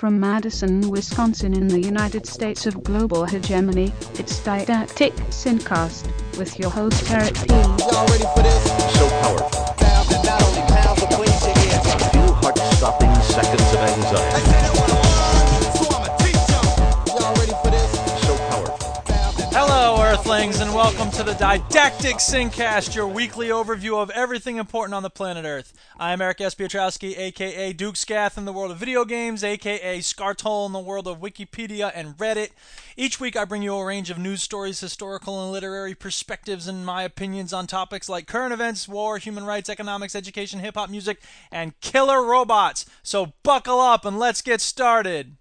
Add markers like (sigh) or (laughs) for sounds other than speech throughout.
From Madison, Wisconsin in the United States of global hegemony, it's Didactic SynCast with your host Eric P. Y'all ready for this? so powerful. Sound that not only pounds but cleans. Few heart-stopping seconds of anxiety. Earthlings, and welcome to the Didactic SynCast, your weekly overview of everything important on the planet Earth. I am Eric S. Piotrowski, aka Duke Scath in the world of video games, aka Scartol in the world of Wikipedia and Reddit. Each week I bring you a range of news stories, historical and literary perspectives, and my opinions on topics like current events, war, human rights, economics, education, hip hop music, and killer robots. So buckle up and let's get started.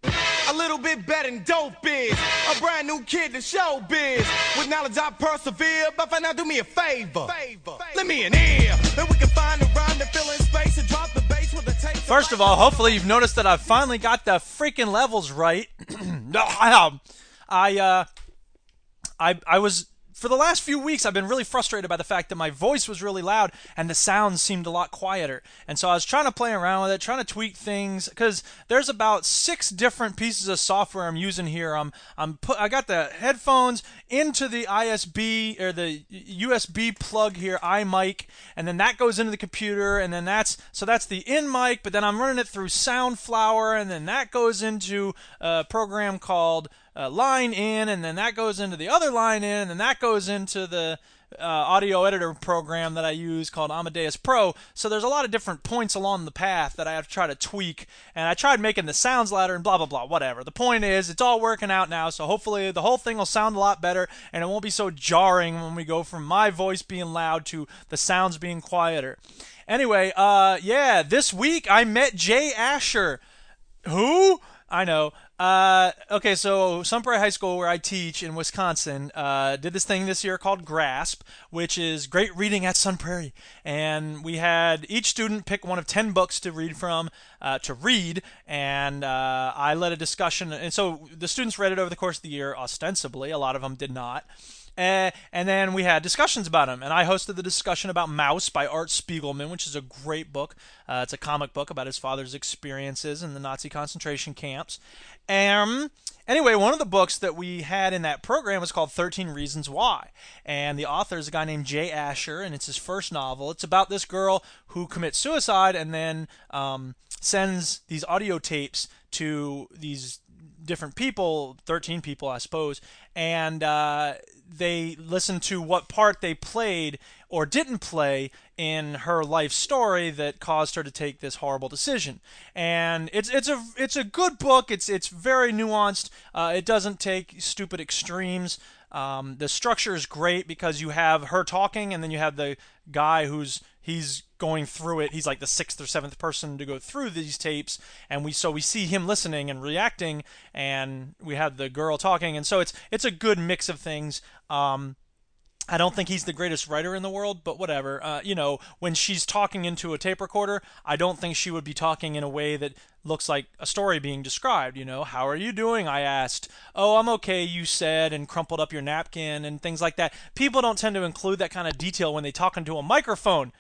A little bit better than dope is. A brand new kid to show biz. With knowledge I persevere, but for now do me a favor. favor. Let me an ear. Then we can find a rhyme to fill in space and drop the bass with a tape. First of all, hopefully you've noticed that I've finally got the freaking levels right. (clears throat) I uh, I I was for the last few weeks I've been really frustrated by the fact that my voice was really loud and the sounds seemed a lot quieter. And so I was trying to play around with it, trying to tweak things cuz there's about 6 different pieces of software I'm using here. I'm I'm put I got the headphones into the ISB or the USB plug here, iMic, and then that goes into the computer and then that's so that's the in mic, but then I'm running it through Soundflower and then that goes into a program called uh, line in, and then that goes into the other line in, and then that goes into the uh, audio editor program that I use called Amadeus Pro. So there's a lot of different points along the path that I have to try to tweak, and I tried making the sounds louder and blah blah blah, whatever. The point is, it's all working out now, so hopefully the whole thing will sound a lot better, and it won't be so jarring when we go from my voice being loud to the sounds being quieter. Anyway, uh, yeah, this week I met Jay Asher. Who? I know. Uh, okay, so Sun Prairie High School, where I teach in Wisconsin, uh, did this thing this year called Grasp, which is great reading at Sun Prairie. And we had each student pick one of 10 books to read from, uh, to read, and uh, I led a discussion. And so the students read it over the course of the year, ostensibly. A lot of them did not. Uh, and then we had discussions about him. And I hosted the discussion about Maus by Art Spiegelman, which is a great book. Uh, it's a comic book about his father's experiences in the Nazi concentration camps. Um, anyway, one of the books that we had in that program was called 13 Reasons Why. And the author is a guy named Jay Asher, and it's his first novel. It's about this girl who commits suicide and then um, sends these audio tapes to these different people, 13 people, I suppose, and uh, they listen to what part they played or didn't play in her life story that caused her to take this horrible decision. And it's it's a it's a good book. It's it's very nuanced. Uh, it doesn't take stupid extremes. Um, the structure is great because you have her talking, and then you have the guy who's he's going through it. He's like the sixth or seventh person to go through these tapes, and we so we see him listening and reacting, and we have the girl talking, and so it's it's a good mix of things. Um, I don't think he's the greatest writer in the world, but whatever. Uh, you know, when she's talking into a tape recorder, I don't think she would be talking in a way that looks like a story being described. You know, how are you doing? I asked. Oh, I'm okay, you said, and crumpled up your napkin and things like that. People don't tend to include that kind of detail when they talk into a microphone.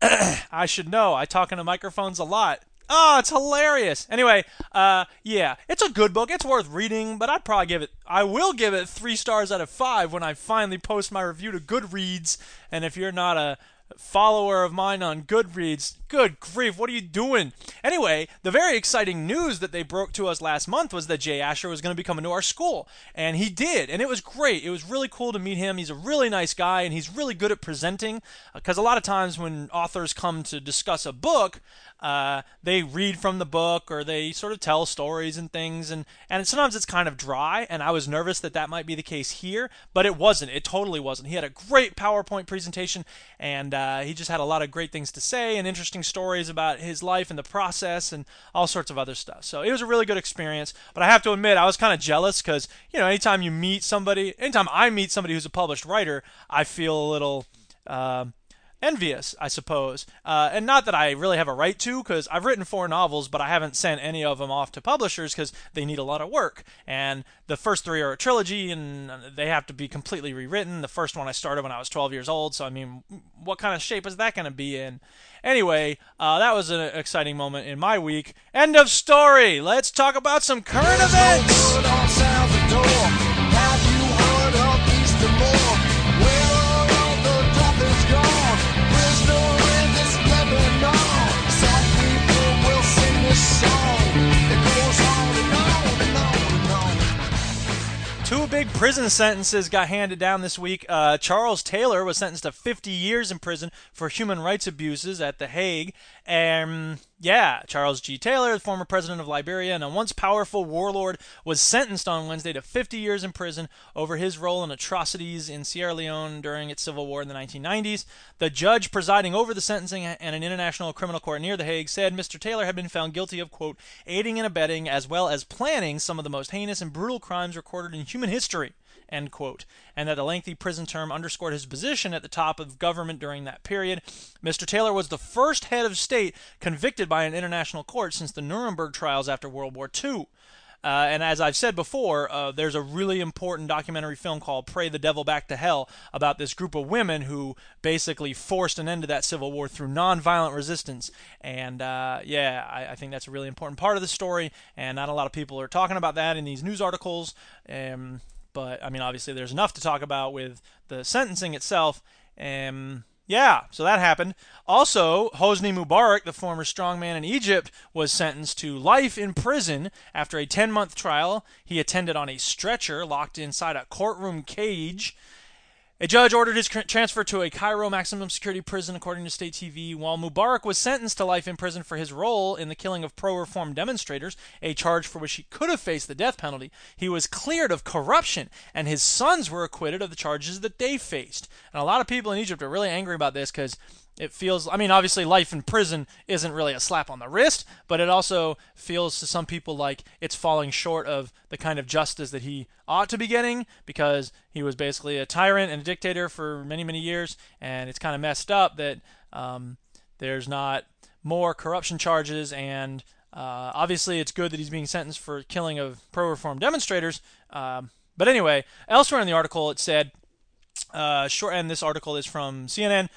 (clears throat) I should know. I talk into microphones a lot. Oh, it's hilarious. Anyway, uh, yeah, it's a good book. It's worth reading, but I'd probably give it. I will give it three stars out of five when I finally post my review to Goodreads. And if you're not a follower of mine on Goodreads, good grief, what are you doing? Anyway, the very exciting news that they broke to us last month was that Jay Asher was going to be coming to our school, and he did, and it was great. It was really cool to meet him. He's a really nice guy, and he's really good at presenting. Because a lot of times when authors come to discuss a book, uh, they read from the book or they sort of tell stories and things and and sometimes it's kind of dry and I was nervous that that might be the case here but it wasn't it totally wasn't he had a great PowerPoint presentation and uh, he just had a lot of great things to say and interesting stories about his life and the process and all sorts of other stuff. So it was a really good experience but I have to admit I was kind of jealous because you know anytime you meet somebody anytime I meet somebody who's a published writer I feel a little um, envious, I suppose. Uh, and not that I really have a right to, because I've written four novels, but I haven't sent any of them off to publishers because they need a lot of work. And the first three are a trilogy, and they have to be completely rewritten. The first one I started when I was 12 years old, so I mean, what kind of shape is that going to be in? Anyway, uh, that was an exciting moment in my week. End of story. Let's talk about some current events. Two big prison sentences got handed down this week. Uh, Charles Taylor was sentenced to 50 years in prison for human rights abuses at The Hague. And yeah, Charles G. Taylor, the former president of Liberia and a once powerful warlord, was sentenced on Wednesday to 50 years in prison over his role in atrocities in Sierra Leone during its civil war in the 1990s. The judge presiding over the sentencing and an international criminal court near The Hague said Mr. Taylor had been found guilty of, quote, aiding and abetting as well as planning some of the most heinous and brutal crimes recorded in human history end quote, and that the lengthy prison term underscored his position at the top of government during that period. Mr. Taylor was the first head of state convicted by an international court since the Nuremberg trials after World War II. Uh, and as I've said before, uh, there's a really important documentary film called Pray the Devil Back to Hell about this group of women who basically forced an end to that civil war through nonviolent resistance. And uh, yeah, I, I, think that's a really important part of the story, and not a lot of people are talking about that in these news articles. Um, but I mean, obviously, there's enough to talk about with the sentencing itself. Um, yeah, so that happened. Also, Hosni Mubarak, the former strongman in Egypt, was sentenced to life in prison after a 10 month trial. He attended on a stretcher locked inside a courtroom cage. A judge ordered his transfer to a Cairo maximum security prison, according to state TV, while Mubarak was sentenced to life in prison for his role in the killing of pro reform demonstrators, a charge for which he could have faced the death penalty. He was cleared of corruption, and his sons were acquitted of the charges that they faced. And a lot of people in Egypt are really angry about this because it feels i mean obviously life in prison isn't really a slap on the wrist but it also feels to some people like it's falling short of the kind of justice that he ought to be getting because he was basically a tyrant and a dictator for many many years and it's kind of messed up that um, there's not more corruption charges and uh, obviously it's good that he's being sentenced for killing of pro-reform demonstrators um, but anyway elsewhere in the article it said uh, short and this article is from cnn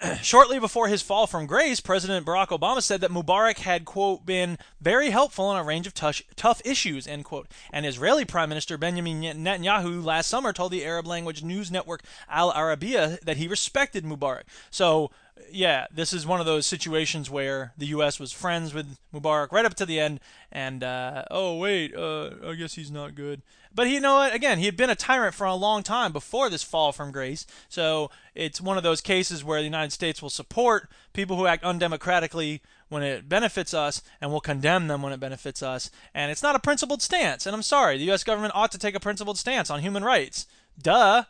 (clears throat) Shortly before his fall from grace, President Barack Obama said that Mubarak had, quote, been very helpful on a range of tough, tough issues, end quote. And Israeli Prime Minister Benjamin Netanyahu last summer told the Arab language news network Al Arabiya that he respected Mubarak. So, yeah, this is one of those situations where the U.S. was friends with Mubarak right up to the end, and, uh, oh, wait, uh, I guess he's not good. But you know what? Again, he had been a tyrant for a long time before this fall from grace. So it's one of those cases where the United States will support people who act undemocratically when it benefits us and will condemn them when it benefits us. And it's not a principled stance. And I'm sorry, the U.S. government ought to take a principled stance on human rights. Duh.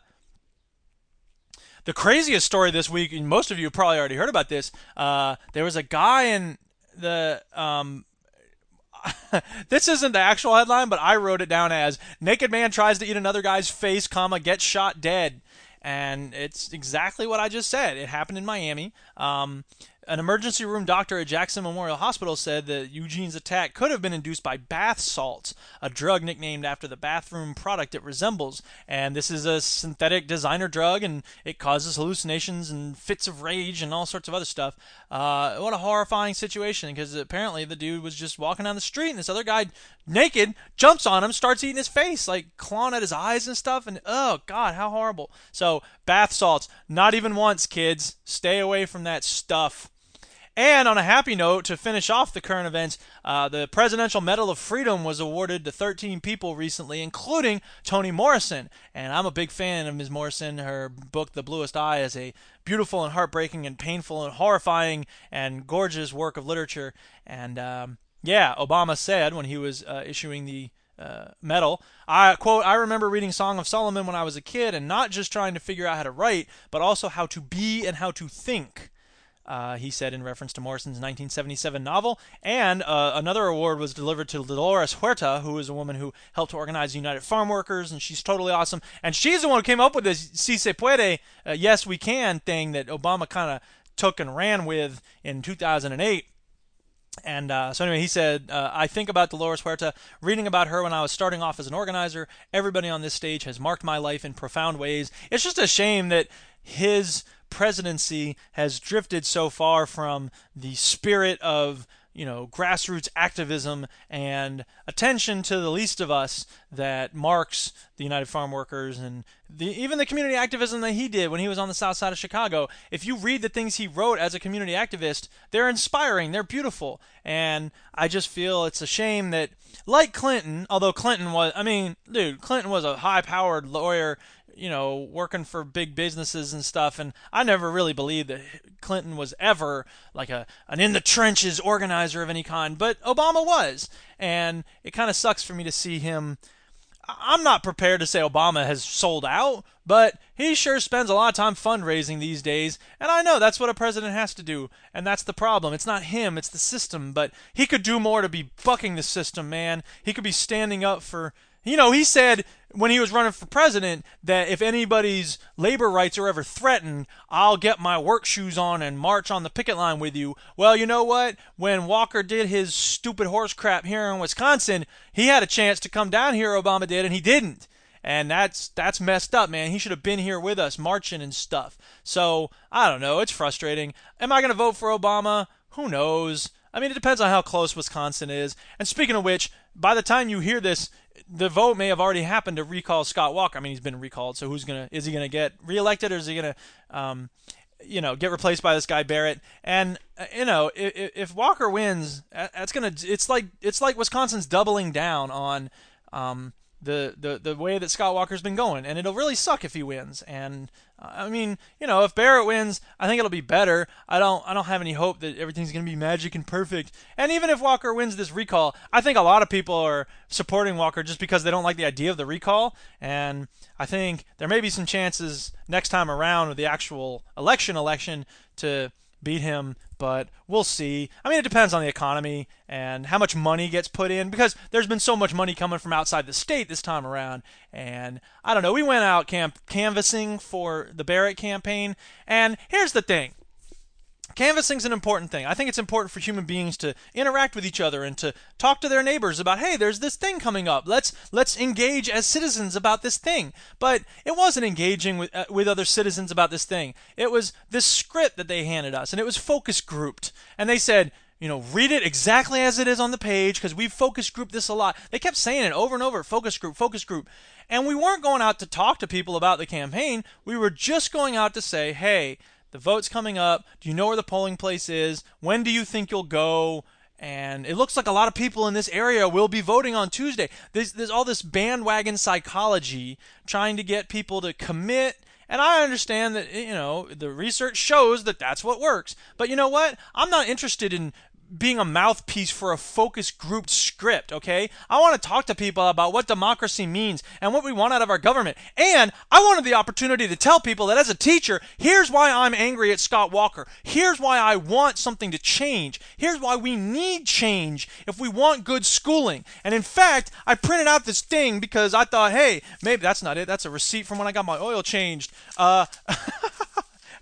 The craziest story this week, and most of you probably already heard about this. Uh, there was a guy in the um, (laughs) this isn't the actual headline, but I wrote it down as "Naked man tries to eat another guy's face, comma gets shot dead," and it's exactly what I just said. It happened in Miami. Um, an emergency room doctor at Jackson Memorial Hospital said that Eugene's attack could have been induced by bath salts, a drug nicknamed after the bathroom product it resembles. And this is a synthetic designer drug, and it causes hallucinations and fits of rage and all sorts of other stuff. Uh, what a horrifying situation, because apparently the dude was just walking down the street, and this other guy, naked, jumps on him, starts eating his face, like clawing at his eyes and stuff. And oh, God, how horrible. So, bath salts, not even once, kids. Stay away from that stuff. And on a happy note, to finish off the current events, uh, the Presidential Medal of Freedom was awarded to 13 people recently, including Toni Morrison. And I'm a big fan of Ms. Morrison. Her book, The Bluest Eye, is a beautiful and heartbreaking and painful and horrifying and gorgeous work of literature. And um, yeah, Obama said when he was uh, issuing the uh, medal. I quote, I remember reading Song of Solomon when I was a kid and not just trying to figure out how to write, but also how to be and how to think. Uh, he said in reference to Morrison's 1977 novel. And uh, another award was delivered to Dolores Huerta, who is a woman who helped organize United Farm Workers, and she's totally awesome. And she's the one who came up with this "Si se puede, uh, yes we can" thing that Obama kind of took and ran with in 2008. And uh, so anyway, he said, uh, I think about Dolores Huerta, reading about her when I was starting off as an organizer. Everybody on this stage has marked my life in profound ways. It's just a shame that his presidency has drifted so far from the spirit of you know grassroots activism and attention to the least of us that marks the United Farm Workers and the, even the community activism that he did when he was on the south side of Chicago. If you read the things he wrote as a community activist, they're inspiring, they're beautiful, and I just feel it's a shame that like Clinton, although Clinton was I mean, dude, Clinton was a high-powered lawyer you know, working for big businesses and stuff. And I never really believed that Clinton was ever like a an in the trenches organizer of any kind, but Obama was, and it kind of sucks for me to see him. I'm not prepared to say Obama has sold out, but he sure spends a lot of time fundraising these days, and I know that's what a president has to do, and that's the problem. It's not him, it's the system, but he could do more to be bucking the system, man. He could be standing up for you know, he said when he was running for president that if anybody's labor rights are ever threatened, I'll get my work shoes on and march on the picket line with you. Well, you know what? When Walker did his stupid horse crap here in Wisconsin, he had a chance to come down here, Obama did, and he didn't. And that's that's messed up, man. He should have been here with us marching and stuff. So, I don't know, it's frustrating. Am I going to vote for Obama? Who knows? I mean, it depends on how close Wisconsin is. And speaking of which, by the time you hear this, the vote may have already happened to recall Scott Walker. I mean, he's been recalled, so who's gonna is he gonna get reelected or is he gonna, um, you know, get replaced by this guy Barrett? And uh, you know, if, if Walker wins, that's gonna it's like it's like Wisconsin's doubling down on. Um, the, the the way that Scott Walker's been going, and it'll really suck if he wins. And uh, I mean, you know, if Barrett wins, I think it'll be better. I don't I don't have any hope that everything's going to be magic and perfect. And even if Walker wins this recall, I think a lot of people are supporting Walker just because they don't like the idea of the recall. And I think there may be some chances next time around with the actual election election to beat him, but we'll see. I mean, it depends on the economy and how much money gets put in because there's been so much money coming from outside the state this time around. And I don't know, we went out camp canvassing for the Barrett campaign, and here's the thing Canvassing is an important thing. I think it's important for human beings to interact with each other and to talk to their neighbors about, hey, there's this thing coming up. Let's let's engage as citizens about this thing. But it wasn't engaging with uh, with other citizens about this thing. It was this script that they handed us, and it was focus grouped. And they said, you know, read it exactly as it is on the page because we've focus grouped this a lot. They kept saying it over and over focus group, focus group. And we weren't going out to talk to people about the campaign. We were just going out to say, hey, the vote's coming up. Do you know where the polling place is? When do you think you'll go? And it looks like a lot of people in this area will be voting on Tuesday. There's, there's all this bandwagon psychology trying to get people to commit. And I understand that, you know, the research shows that that's what works. But you know what? I'm not interested in being a mouthpiece for a focus grouped script, okay? I want to talk to people about what democracy means and what we want out of our government. And I wanted the opportunity to tell people that as a teacher, here's why I'm angry at Scott Walker. Here's why I want something to change. Here's why we need change if we want good schooling. And in fact, I printed out this thing because I thought, hey, maybe that's not it. That's a receipt from when I got my oil changed. Uh, (laughs)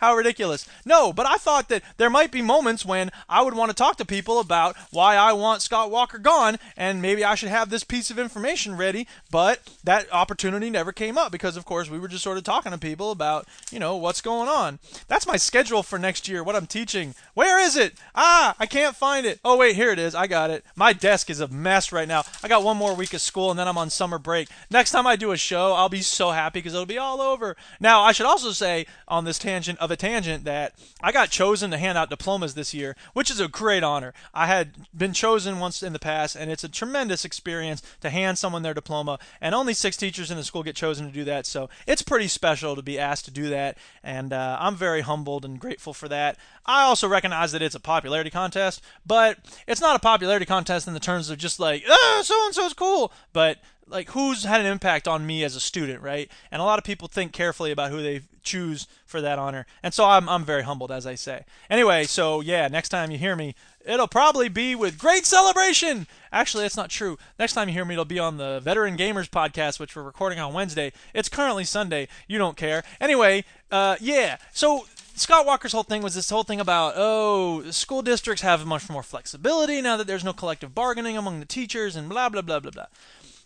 How ridiculous. No, but I thought that there might be moments when I would want to talk to people about why I want Scott Walker gone, and maybe I should have this piece of information ready, but that opportunity never came up because, of course, we were just sort of talking to people about, you know, what's going on. That's my schedule for next year, what I'm teaching. Where is it? Ah, I can't find it. Oh, wait, here it is. I got it. My desk is a mess right now. I got one more week of school, and then I'm on summer break. Next time I do a show, I'll be so happy because it'll be all over. Now, I should also say on this tangent of a tangent that I got chosen to hand out diplomas this year, which is a great honor. I had been chosen once in the past, and it's a tremendous experience to hand someone their diploma. And only six teachers in the school get chosen to do that, so it's pretty special to be asked to do that. And uh, I'm very humbled and grateful for that. I also recognize that it's a popularity contest, but it's not a popularity contest in the terms of just like, oh, so and so's cool. But like who's had an impact on me as a student, right? And a lot of people think carefully about who they choose for that honor. And so I'm I'm very humbled as I say. Anyway, so yeah, next time you hear me, it'll probably be with great celebration. Actually, that's not true. Next time you hear me, it'll be on the Veteran Gamers podcast, which we're recording on Wednesday. It's currently Sunday. You don't care. Anyway, uh, yeah. So Scott Walker's whole thing was this whole thing about oh, school districts have much more flexibility now that there's no collective bargaining among the teachers and blah blah blah blah blah.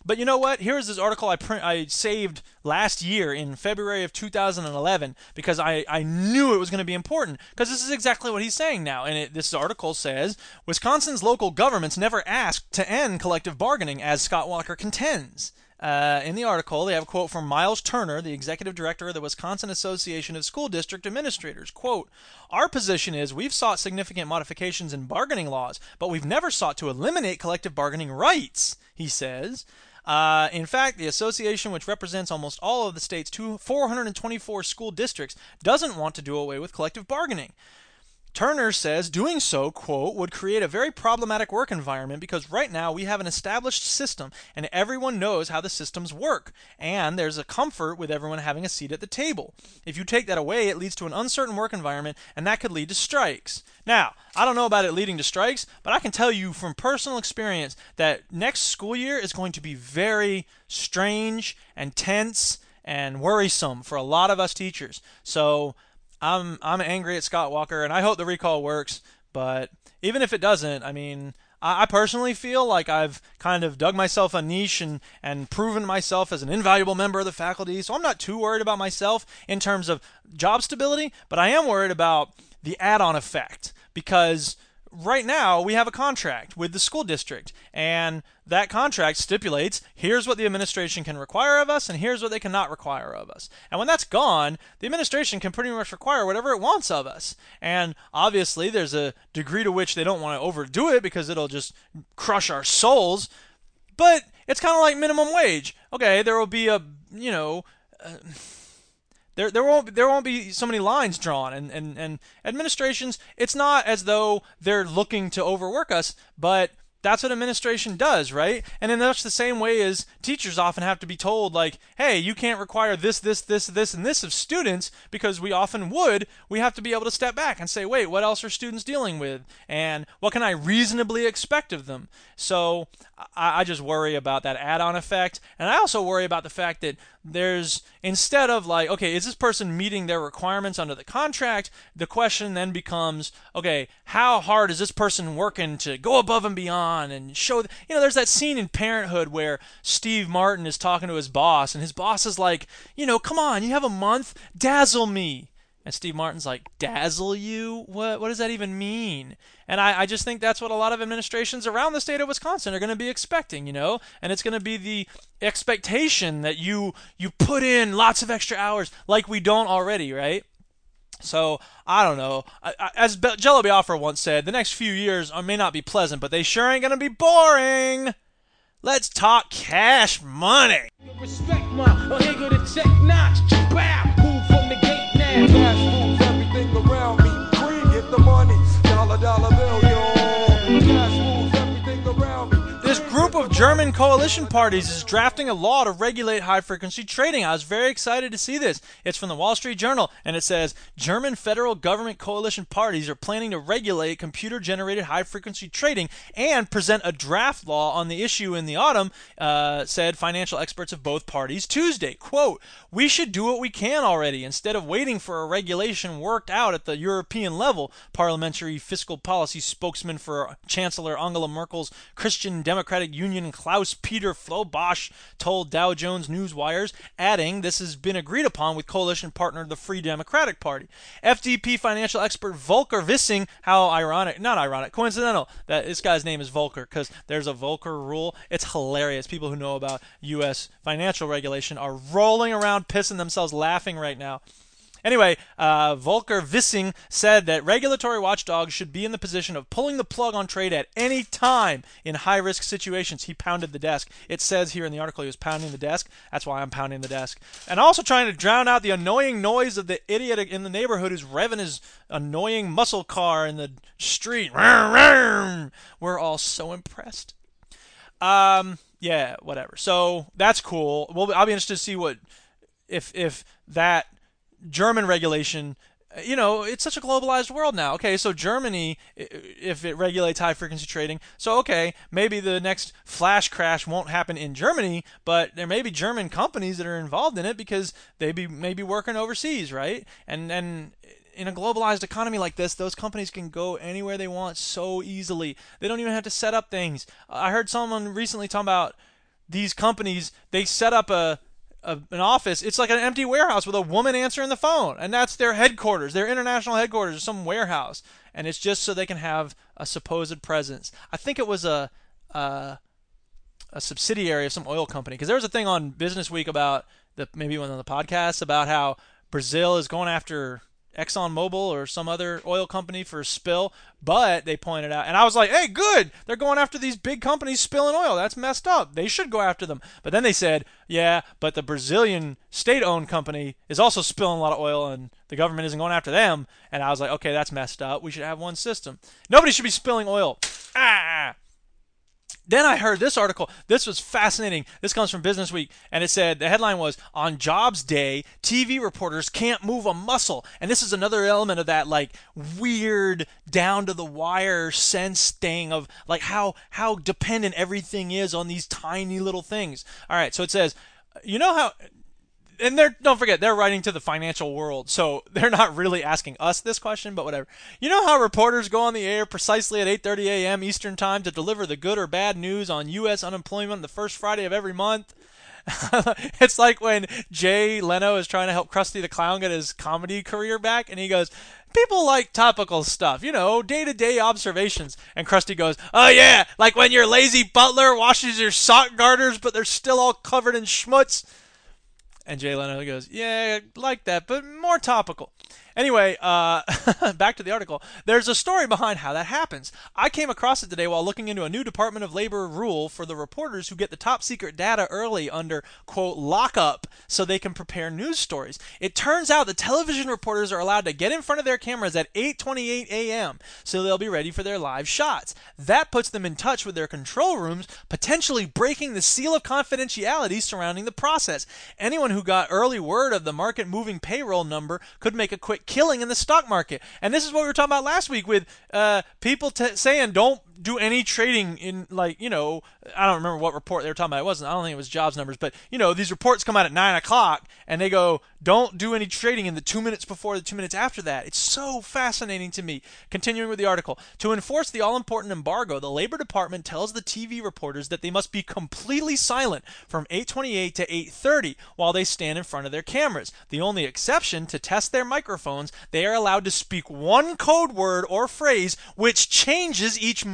But you know what? Here's this article I print I saved last year in February of 2011 because I, I knew it was going to be important because this is exactly what he's saying now. And it, this article says Wisconsin's local governments never asked to end collective bargaining, as Scott Walker contends. Uh, in the article, they have a quote from Miles Turner, the executive director of the Wisconsin Association of School District Administrators. Quote, Our position is we've sought significant modifications in bargaining laws, but we've never sought to eliminate collective bargaining rights, he says. Uh, in fact, the association, which represents almost all of the state's two, 424 school districts, doesn't want to do away with collective bargaining. Turner says doing so, quote, would create a very problematic work environment because right now we have an established system and everyone knows how the systems work. And there's a comfort with everyone having a seat at the table. If you take that away, it leads to an uncertain work environment and that could lead to strikes. Now, I don't know about it leading to strikes, but I can tell you from personal experience that next school year is going to be very strange and tense and worrisome for a lot of us teachers. So, I'm I'm angry at Scott Walker, and I hope the recall works. But even if it doesn't, I mean, I, I personally feel like I've kind of dug myself a niche and and proven myself as an invaluable member of the faculty. So I'm not too worried about myself in terms of job stability, but I am worried about the add-on effect because right now we have a contract with the school district and that contract stipulates here's what the administration can require of us and here's what they cannot require of us. And when that's gone the administration can pretty much require whatever it wants of us. And obviously there's a degree to which they don't want to overdo it because it'll just crush our souls but it's kind of like minimum wage. Okay there will be a you know uh, there there won't there won't be so many lines drawn and, and, and administrations it's not as though they're looking to overwork us but that's what administration does, right? And in much the same way as teachers often have to be told, like, hey, you can't require this, this, this, this, and this of students because we often would. We have to be able to step back and say, wait, what else are students dealing with? And what can I reasonably expect of them? So I, I just worry about that add on effect. And I also worry about the fact that there's instead of like okay is this person meeting their requirements under the contract? The question then becomes okay how hard is this person working to go above and beyond and show th- you know there's that scene in parenthood where steve martin is talking to his boss and his boss is like you know come on you have a month? Dazzle me and Steve Martin's like, dazzle you? What what does that even mean? And I, I just think that's what a lot of administrations around the state of Wisconsin are going to be expecting, you know? And it's going to be the expectation that you you put in lots of extra hours like we don't already, right? So I don't know. As Be- Jello Biafra once said, the next few years uh, may not be pleasant, but they sure ain't gonna be boring. Let's talk cash money. Respect my uh, gate now. Cash moves everything around me. Green, get the money. Dollar, dollar bill, of German coalition parties is drafting a law to regulate high frequency trading. I was very excited to see this. It's from the Wall Street Journal, and it says German federal government coalition parties are planning to regulate computer generated high frequency trading and present a draft law on the issue in the autumn, uh, said financial experts of both parties Tuesday. Quote, We should do what we can already instead of waiting for a regulation worked out at the European level, parliamentary fiscal policy spokesman for Chancellor Angela Merkel's Christian Democratic Union Klaus Peter Flosbach told Dow Jones Newswires, adding this has been agreed upon with coalition partner the Free Democratic Party. FDP financial expert Volker Wissing, how ironic, not ironic, coincidental that this guy's name is Volker because there's a Volcker rule. It's hilarious. People who know about U.S. financial regulation are rolling around pissing themselves laughing right now. Anyway, uh, Volker Wissing said that regulatory watchdogs should be in the position of pulling the plug on trade at any time in high risk situations. He pounded the desk. It says here in the article he was pounding the desk. That's why I'm pounding the desk. And also trying to drown out the annoying noise of the idiot in the neighborhood who's revving his annoying muscle car in the street. (laughs) We're all so impressed. Um, yeah, whatever. So that's cool. Well, I'll be interested to see what if if that German regulation. Uh, you know, it's such a globalized world now. Okay, so Germany, if it regulates high frequency trading, so okay, maybe the next flash crash won't happen in Germany, but there may be German companies that are involved in it because they be maybe working overseas, right? And and in a globalized economy like this, those companies can go anywhere they want so easily. They don't even have to set up things. I heard someone recently talking about these companies. They set up a, a an office. It's like an empty warehouse with a woman answering the phone, and that's their headquarters, their international headquarters, some warehouse, and it's just so they can have a supposed presence. I think it was a. a a subsidiary of some oil company because there was a thing on Business Week about the maybe one of the podcasts about how Brazil is going after ExxonMobil or some other oil company for a spill, but they pointed out, and I was like, hey, good, they're going after these big companies spilling oil. That's messed up. They should go after them. But then they said, yeah, but the Brazilian state-owned company is also spilling a lot of oil, and the government isn't going after them. And I was like, okay, that's messed up. We should have one system. Nobody should be spilling oil. Ah. Then I heard this article. This was fascinating. This comes from Business Week, and it said the headline was On Jobs Day, TV reporters can't move a muscle. And this is another element of that like weird down to the wire sense thing of like how how dependent everything is on these tiny little things. All right, so it says, you know how and they're don't forget they're writing to the financial world, so (laughs) they're not really asking us this question, but whatever. You know how reporters go on the air precisely at 8:30 a.m. Eastern Time to deliver the good or bad news on U.S. unemployment the first Friday of every month? (laughs) it's like when Jay Leno is trying to help Krusty the Clown get his comedy career back, and he goes, People like topical stuff, you know, day to day observations. And Krusty goes, Oh, yeah, like when your lazy butler washes your sock garters, but they're still all covered in schmutz. And Jay Leno goes, Yeah, like that, but more topical. Anyway, uh, (laughs) back to the article. There's a story behind how that happens. I came across it today while looking into a new Department of Labor rule for the reporters who get the top secret data early under, quote, lockup so they can prepare news stories. It turns out that television reporters are allowed to get in front of their cameras at 8:28 a.m. so they'll be ready for their live shots. That puts them in touch with their control rooms, potentially breaking the seal of confidentiality surrounding the process. Anyone who got early word of the market moving payroll number could make a quick killing in the stock market. And this is what we were talking about last week with uh, people t- saying don't do any trading in like you know I don't remember what report they were talking about. It wasn't I don't think it was jobs numbers, but you know these reports come out at nine o'clock and they go don't do any trading in the two minutes before the two minutes after that. It's so fascinating to me. Continuing with the article, to enforce the all important embargo, the Labor Department tells the TV reporters that they must be completely silent from 8:28 to 8:30 while they stand in front of their cameras. The only exception to test their microphones, they are allowed to speak one code word or phrase which changes each.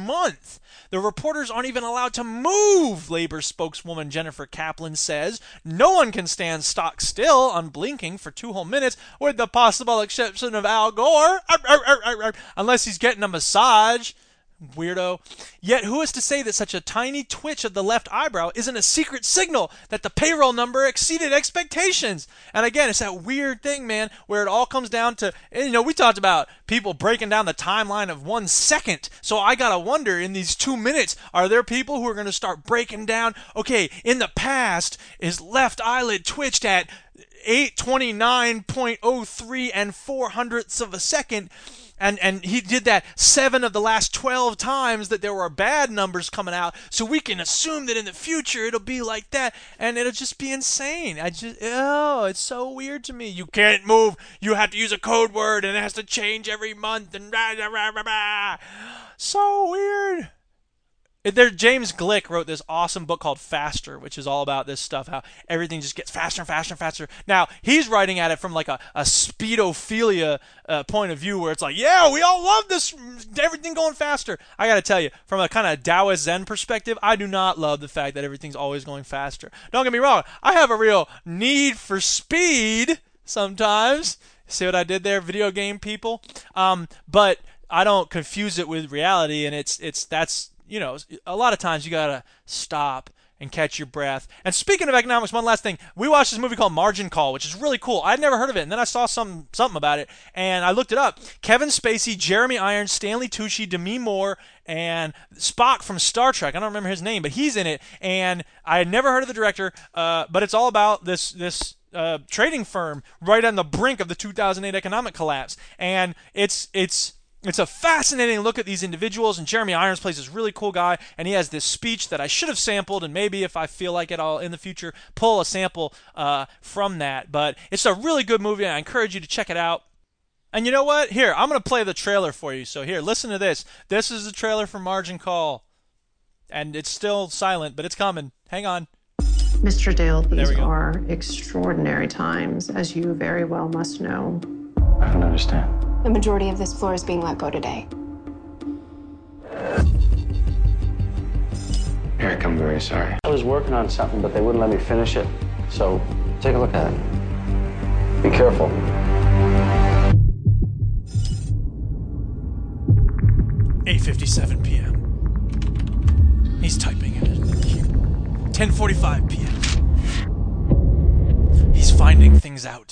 The reporters aren't even allowed to move, labor spokeswoman Jennifer Kaplan says. No one can stand stock still, unblinking, for two whole minutes, with the possible exception of Al Gore, unless he's getting a massage. Weirdo. Yet, who is to say that such a tiny twitch of the left eyebrow isn't a secret signal that the payroll number exceeded expectations? And again, it's that weird thing, man, where it all comes down to, you know, we talked about people breaking down the timeline of one second. So I gotta wonder in these two minutes, are there people who are gonna start breaking down, okay, in the past, his left eyelid twitched at 829.03 and 4 hundredths of a second. And and he did that seven of the last 12 times that there were bad numbers coming out. So we can assume that in the future it'll be like that. And it'll just be insane. I just oh it's so weird to me. You can't move. You have to use a code word and it has to change every month and rah, rah, rah, rah, rah. so weird there, James Gleick wrote this awesome book called Faster, which is all about this stuff, how everything just gets faster and faster and faster. Now, he's writing at it from like a, a speedophilia uh, point of view where it's like, yeah, we all love this, everything going faster. I got to tell you, from a kind of Taoist Zen perspective, I do not love the fact that everything's always going faster. Don't get me wrong, I have a real need for speed sometimes. See what I did there, video game people? Um, but I don't confuse it with reality, and it's it's that's you know, a lot of times you gotta stop and catch your breath. And speaking of economics, one last thing. We watched this movie called Margin Call, which is really cool. I'd never heard of it, and then I saw some something about it, and I looked it up. Kevin Spacey, Jeremy Irons, Stanley Tucci, Demi Moore, and Spock from Star Trek. I don't remember his name, but he's in it, and I had never heard of the director. Uh, but it's all about this this uh, trading firm right on the brink of the 2008 economic collapse, and it's it's it's a fascinating look at these individuals, and Jeremy Irons plays this really cool guy, and he has this speech that I should have sampled, and maybe if I feel like it, I'll in the future pull a sample uh, from that. But it's a really good movie, and I encourage you to check it out. And you know what? Here, I'm going to play the trailer for you. So here, listen to this. This is the trailer for Margin Call, and it's still silent, but it's coming. Hang on. Mr. Dale, these are extraordinary times, as you very well must know. I don't understand. The majority of this floor is being let go today. Eric, I'm very sorry. I was working on something, but they wouldn't let me finish it. So take a look at it. Be careful. Eight fifty-seven p.m. He's typing it. Ten forty-five p.m. He's finding things out.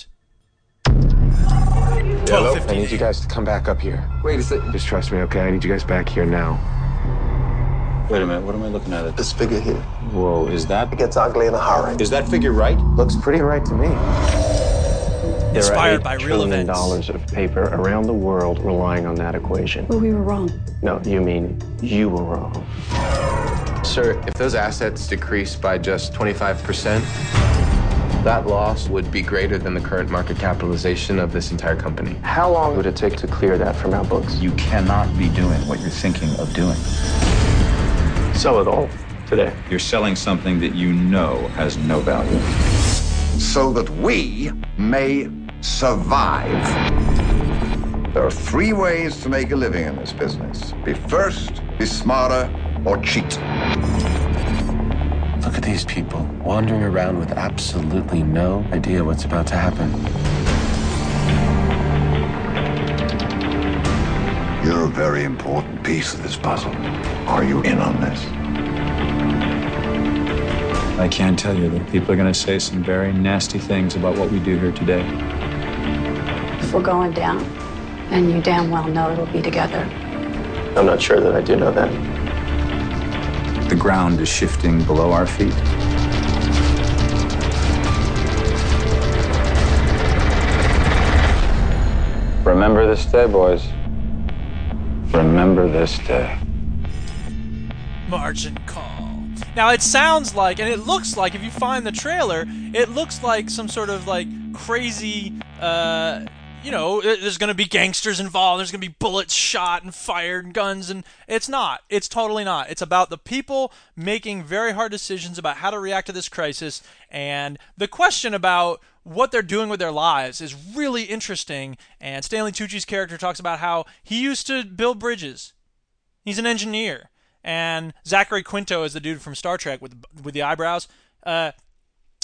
Twelve I need you guys to come back up here. Wait a second. Just trust me, okay? I need you guys back here now. Wait a minute, what am I looking at? This figure here. Whoa, is that It gets ugly in a hurry. is that figure right? Looks pretty right to me. There Inspired are by real events. dollars of paper around the world relying on that equation. But we were wrong. No, you mean you were wrong. Sir, if those assets decrease by just 25%, that loss would be greater than the current market capitalization of this entire company. How long would it take to clear that from our books? You cannot be doing what you're thinking of doing. Sell it all today. You're selling something that you know has no value. So that we may survive. There are three ways to make a living in this business be first, be smarter, or cheat. Look at these people wandering around with absolutely no idea what's about to happen. You're a very important piece of this puzzle. Are you in on this? I can tell you that people are going to say some very nasty things about what we do here today. If we're going down, and you damn well know it'll be together. I'm not sure that I do know that. The ground is shifting below our feet. Remember this day, boys. Remember this day. margin call. Now it sounds like, and it looks like, if you find the trailer, it looks like some sort of like crazy, uh, you know, there's going to be gangsters involved. There's going to be bullets shot and fired and guns, and it's not. It's totally not. It's about the people making very hard decisions about how to react to this crisis, and the question about what they're doing with their lives is really interesting. And Stanley Tucci's character talks about how he used to build bridges. He's an engineer. And Zachary Quinto is the dude from Star Trek with with the eyebrows. Uh,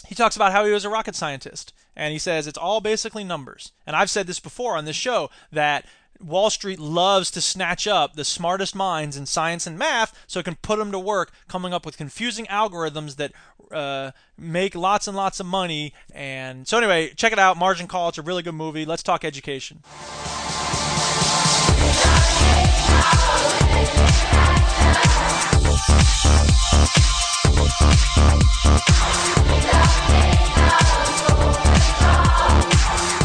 he talks about how he was a rocket scientist, and he says it's all basically numbers. And I've said this before on this show that Wall Street loves to snatch up the smartest minds in science and math so it can put them to work coming up with confusing algorithms that uh, make lots and lots of money. And so, anyway, check it out. Margin Call. It's a really good movie. Let's talk education. Nothing else will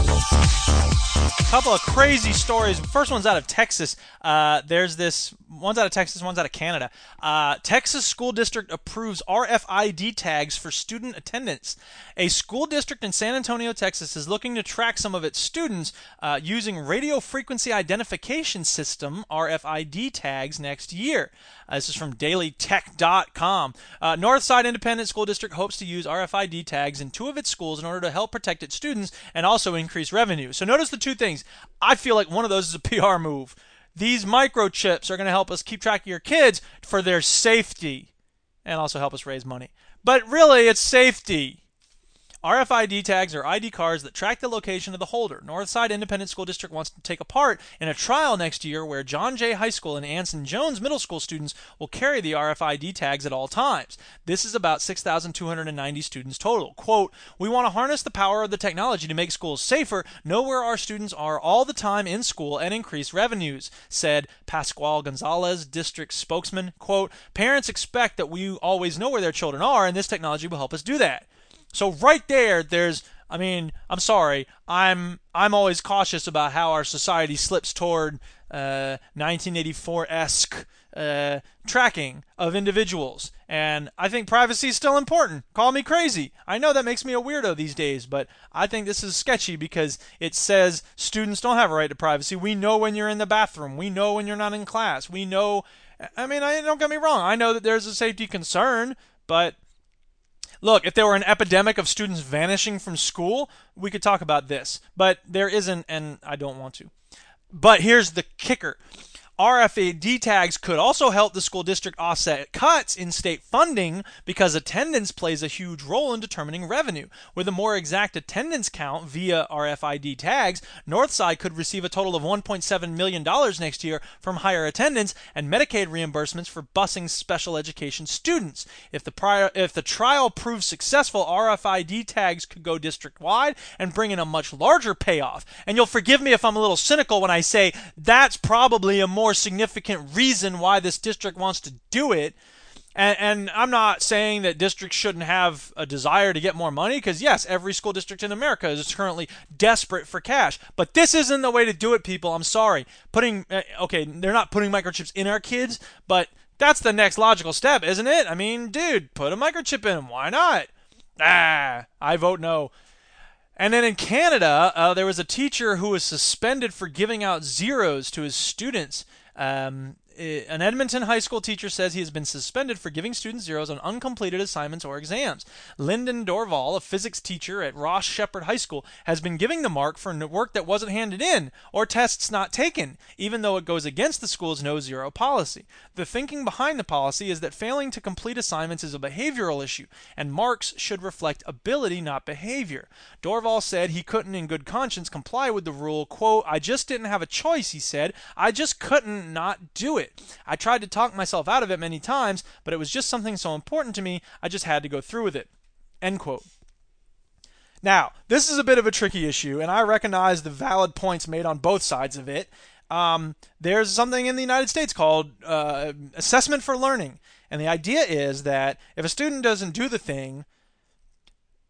couple of crazy stories. First one's out of Texas. Uh, there's this one's out of Texas, one's out of Canada. Uh, Texas school district approves RFID tags for student attendance. A school district in San Antonio, Texas, is looking to track some of its students uh, using radio frequency identification system RFID tags next year. Uh, this is from DailyTech.com. Uh, Northside Independent School District hopes to use RFID tags in two of its schools in order to help protect its students and also increase revenue. So notice the two things. I feel like one of those is a (laughs) PR move. These microchips are going to help us keep track of your kids for their safety and also help us raise money. But really, it's safety. RFID tags are ID cards that track the location of the holder. Northside Independent School District wants to take a part in a trial next year where John Jay High School and Anson Jones Middle School students will carry the RFID tags at all times. This is about 6,290 students total. Quote, We want to harness the power of the technology to make schools safer, know where our students are all the time in school, and increase revenues, said Pascual Gonzalez, district spokesman. Quote, Parents expect that we always know where their children are, and this technology will help us do that. So right there, there's I mean, I'm sorry. I'm I'm always cautious about how our society slips toward uh, 1984-esque uh, tracking of individuals, and I think privacy is still important. Call me crazy. I know that makes me a weirdo these days, but I think this is sketchy because it says students don't have a right to privacy. We know when you're in the bathroom. We know when you're not in class. We know. I mean, I don't get me wrong. I know that there's a safety concern, but Look, if there were an epidemic of students vanishing from school, we could talk about this. But there isn't, and I don't want to. But here's the kicker RFID tags could also help the school district offset cuts in state funding because attendance plays a huge role in determining revenue. With a more exact attendance count via RFID tags, Northside could receive a total of $1.7 million next year from higher attendance and Medicaid reimbursements for busing special education students. If the, prior, if the trial proves successful, RFID tags could go district wide and bring in a much larger payoff. And you'll forgive me if I'm a little cynical when I say that's probably a more more significant reason why this district wants to do it. And, and, I'm not saying that districts shouldn't have a desire to get more money, because yes, every school district in America is currently desperate for cash. But this isn't the way to do it, people. I'm sorry. Putting uh, okay, they're not putting microchips in our kids, but that's the next logical step, isn't it? I mean, dude, put a microchip in. Why not? Ah, I vote no. And then in Canada, uh, there was a teacher who was suspended for giving out zeros to his students. Um, Uh, an Edmonton high school teacher says he has been suspended for giving students zeros on uncompleted assignments or exams. Lynden Dorval, a physics teacher at Ross Sheppard High School, has been giving the mark for work that wasn't handed in or tests not taken, even though it goes against the school's no zero policy. The thinking behind the policy is that failing to complete assignments is a behavioral issue, and marks should reflect ability, not behavior. Dorval said he couldn't, in good conscience, comply with the rule. Quote, I just didn't have a choice, he said. I just couldn't not do it. I tried to talk myself out of it many times, but it was just something so important to me, I just had to go through with it. End quote. Now, this is a bit of a tricky issue, and I recognize the valid points made on both sides of it. Um, there's something in the United States called uh, assessment for learning. And the idea is that if a student doesn't do the thing,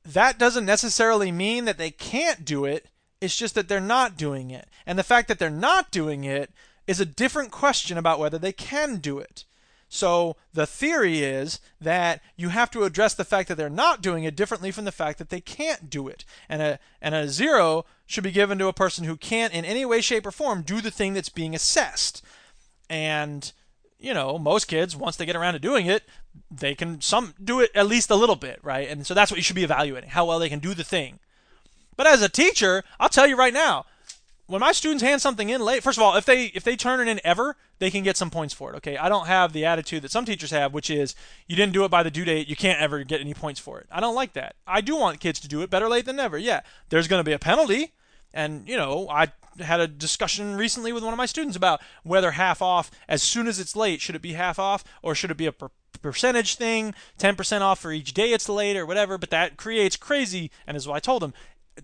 that doesn't necessarily mean that they can't do it. It's just that they're not doing it. And the fact that they're not doing it is a different question about whether they can do it. So the theory is that you have to address the fact that they're not doing it differently from the fact that they can't do it. And a and a zero should be given to a person who can't in any way shape or form do the thing that's being assessed. And you know, most kids once they get around to doing it, they can some do it at least a little bit, right? And so that's what you should be evaluating, how well they can do the thing. But as a teacher, I'll tell you right now, when my students hand something in late, first of all, if they if they turn it in ever, they can get some points for it. Okay, I don't have the attitude that some teachers have, which is you didn't do it by the due date, you can't ever get any points for it. I don't like that. I do want kids to do it better late than never. Yeah, there's going to be a penalty, and you know I had a discussion recently with one of my students about whether half off as soon as it's late should it be half off or should it be a per- percentage thing 10% off for each day it's late or whatever but that creates crazy and as I told him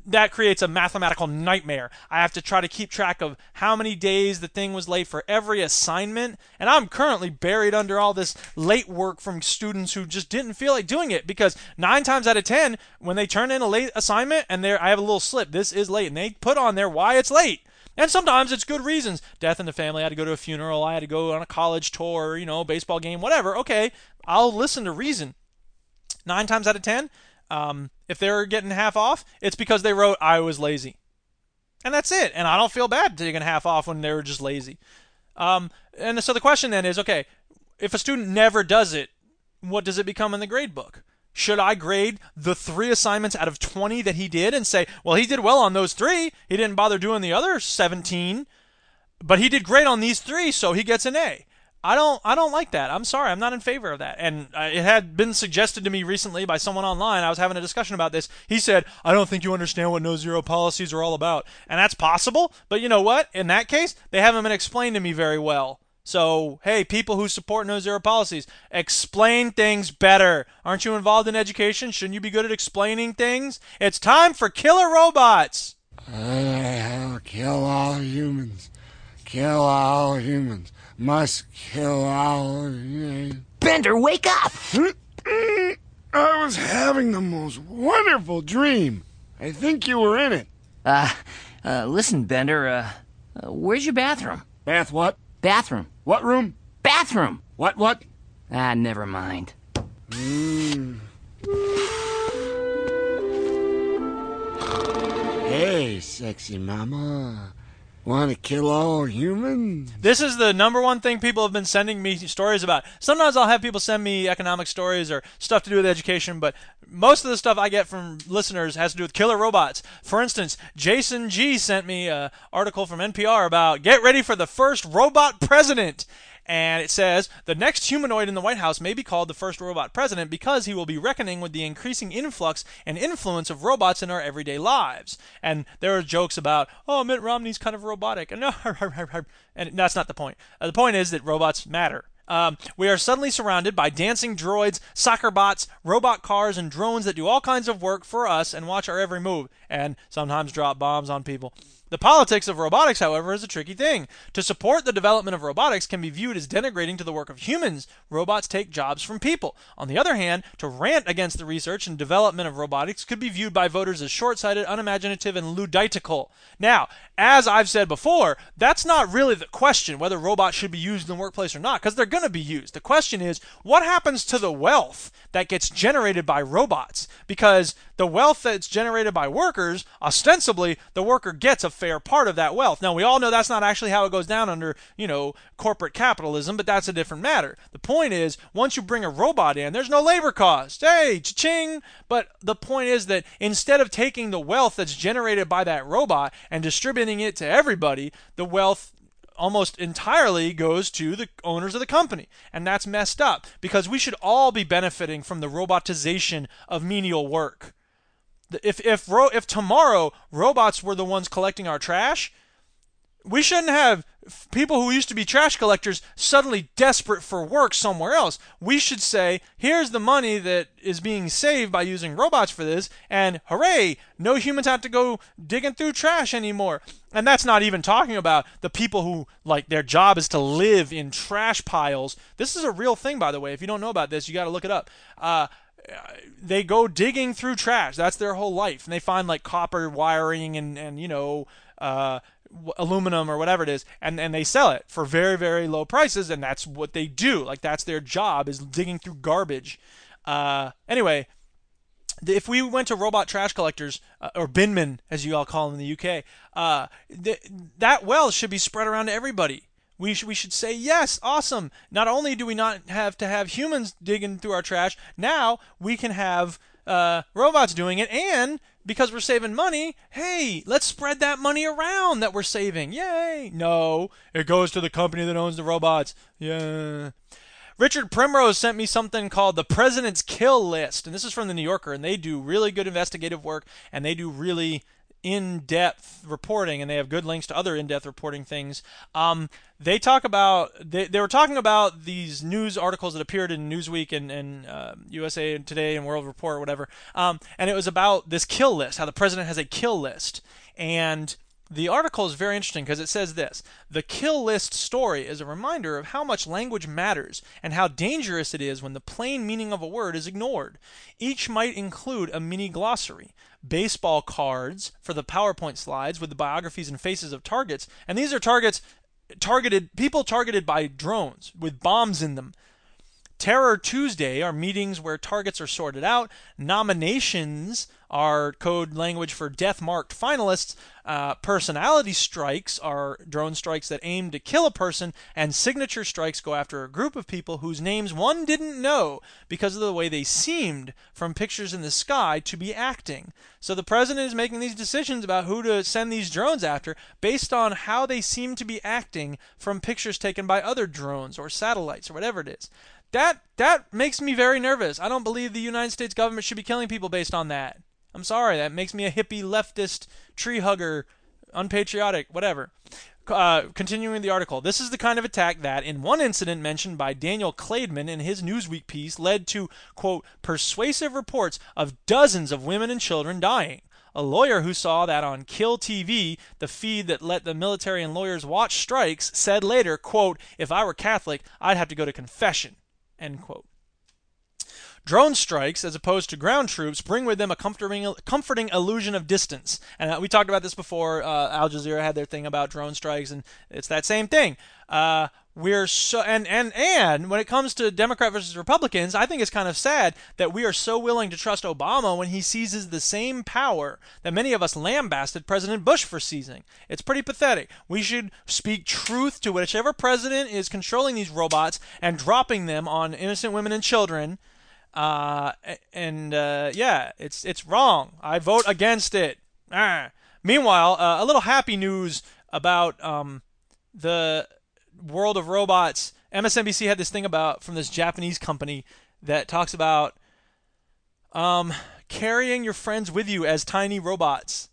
that creates a mathematical nightmare. I have to try to keep track of how many days the thing was late for every assignment. And I'm currently buried under all this late work from students who just didn't feel like doing it because nine times out of ten, when they turn in a late assignment and there I have a little slip, this is late, and they put on there why it's late. And sometimes it's good reasons. Death in the family, I had to go to a funeral, I had to go on a college tour, you know, baseball game, whatever. Okay, I'll listen to reason. Nine times out of ten, um, if they're getting half off, it's because they wrote I was lazy, and that's it. And I don't feel bad taking half off when they were just lazy. Um, and so the question then is, okay, if a student never does it, what does it become in the grade book? Should I grade the three assignments out of 20 that he did and say, well, he did well on those three. He didn't bother doing the other 17, but he did great on these three, so he gets an A. I don't I don't like that. I'm sorry. I'm not in favor of that. And uh, it had been suggested to me recently by someone online. I was having a discussion about this. He said, "I don't think you understand what no zero policies are all about." And that's possible, but you know what? In that case, they haven't been explained to me very well. So, hey, people who support no zero policies, explain things better. Aren't you involved in education? Shouldn't you be good at explaining things? It's time for killer robots. Uh, kill all humans. Kill all humans. Must kill all. Bender, wake up! I was having the most wonderful dream. I think you were in it. Uh, uh listen, Bender, uh, uh where's your bathroom? Bath what? Bathroom. What room? Bathroom. What, what? Ah, never mind. Mm. Hey, sexy mama. Want to kill all humans? This is the number one thing people have been sending me stories about. Sometimes I'll have people send me economic stories or stuff to do with education, but most of the stuff I get from listeners has to do with killer robots. For instance, Jason G sent me an article from NPR about get ready for the first robot president and it says the next humanoid in the White House may be called the first robot president because he will be reckoning with the increasing influx and influence of robots in our everyday lives. And there are jokes about, oh, Mitt Romney's kind of robotic, and (laughs) and that's not the point. Uh, the point is that robots matter. Um, we are suddenly surrounded by dancing droids, soccer bots, robot cars, and drones that do all kinds of work for us and watch our every move, and sometimes drop bombs on people. The politics of robotics, however, is a tricky thing. To support the development of robotics can be viewed as denigrating to the work of humans. Robots take jobs from people. On the other hand, to rant against the research and development of robotics could be viewed by voters as short sighted, unimaginative, and luditical. Now, as I've said before, that's not really the question whether robots should be used in the workplace or not, because they're going to be used. The question is, what happens to the wealth that gets generated by robots? Because the wealth that's generated by workers, ostensibly, the worker gets a fair part of that wealth. Now, we all know that's not actually how it goes down under, you know, corporate capitalism, but that's a different matter. The point is, once you bring a robot in, there's no labor cost. Hey, cha-ching! But the point is that instead of taking the wealth that's generated by that robot and distributing it to everybody, the wealth almost entirely goes to the owners of the company. And that's messed up because we should all be benefiting from the robotization of menial work. If if if tomorrow robots were the ones collecting our trash, we shouldn't have people who used to be trash collectors suddenly desperate for work somewhere else. We should say, here's the money that is being saved by using robots for this, and hooray, no humans have to go digging through trash anymore. And that's not even talking about the people who, like, their job is to live in trash piles. This is a real thing, by the way. If you don't know about this, you got to look it up. Uh, they go digging through trash. That's their whole life. And they find, like, copper wiring and, and you know, uh, aluminum or whatever it is and and they sell it for very very low prices and that's what they do like that's their job is digging through garbage uh, anyway if we went to robot trash collectors uh, or binmen as you all call them in the UK uh, th- that wealth should be spread around to everybody we should, we should say yes awesome not only do we not have to have humans digging through our trash now we can have uh, robots doing it and because we're saving money, hey, let's spread that money around that we're saving. Yay! No, it goes to the company that owns the robots. Yeah. Richard Primrose sent me something called the President's Kill List, and this is from the New Yorker, and they do really good investigative work, and they do really in-depth reporting, and they have good links to other in-depth reporting things. Um, they talk about they, they were talking about these news articles that appeared in Newsweek and, and uh, USA Today and World Report or whatever, um, and it was about this kill list, how the president has a kill list, and the article is very interesting because it says this The kill list story is a reminder of how much language matters and how dangerous it is when the plain meaning of a word is ignored. Each might include a mini glossary, baseball cards for the PowerPoint slides with the biographies and faces of targets, and these are targets targeted people targeted by drones with bombs in them Terror Tuesday are meetings where targets are sorted out. Nominations are code language for death marked finalists. Uh, personality strikes are drone strikes that aim to kill a person, and signature strikes go after a group of people whose names one didn't know because of the way they seemed from pictures in the sky to be acting. So the president is making these decisions about who to send these drones after based on how they seem to be acting from pictures taken by other drones or satellites or whatever it is. That that makes me very nervous. I don't believe the United States government should be killing people based on that. I'm sorry, that makes me a hippie leftist tree hugger, unpatriotic, whatever. Uh, continuing the article, this is the kind of attack that, in one incident mentioned by Daniel Klaidman in his Newsweek piece, led to, quote, persuasive reports of dozens of women and children dying. A lawyer who saw that on Kill TV, the feed that let the military and lawyers watch strikes, said later, quote, if I were Catholic, I'd have to go to confession, end quote. Drone strikes, as opposed to ground troops, bring with them a comforting, comforting illusion of distance. And uh, we talked about this before. Uh, Al Jazeera had their thing about drone strikes, and it's that same thing. Uh, we're so and and and when it comes to Democrat versus Republicans, I think it's kind of sad that we are so willing to trust Obama when he seizes the same power that many of us lambasted President Bush for seizing. It's pretty pathetic. We should speak truth to whichever president is controlling these robots and dropping them on innocent women and children uh, and uh, yeah, it's it's wrong. I vote against it. Ah. Meanwhile, uh, a little happy news about um, the world of robots. MSNBC had this thing about from this Japanese company that talks about um, carrying your friends with you as tiny robots.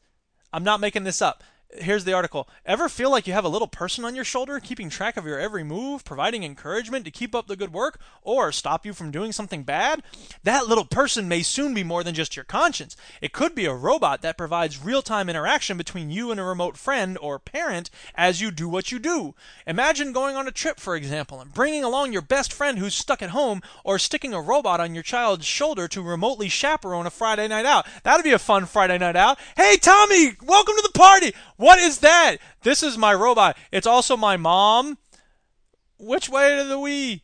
I'm not making this up here's the article. Ever feel like you have a little person on your shoulder keeping track of your every move, providing encouragement to keep up the good work, or stop you from doing something bad? That little person may soon be more than just your conscience. It could be a robot that provides real time interaction between you and a remote friend or parent as you do what you do. Imagine going on a trip, for example, and bringing along your best friend who's stuck at home, or sticking a robot on your child's shoulder to remotely chaperone a Friday night out. That'd be a fun Friday night out. Hey, Tommy, welcome to the party. What is that? This is my robot. It's also my mom. Which way to the we?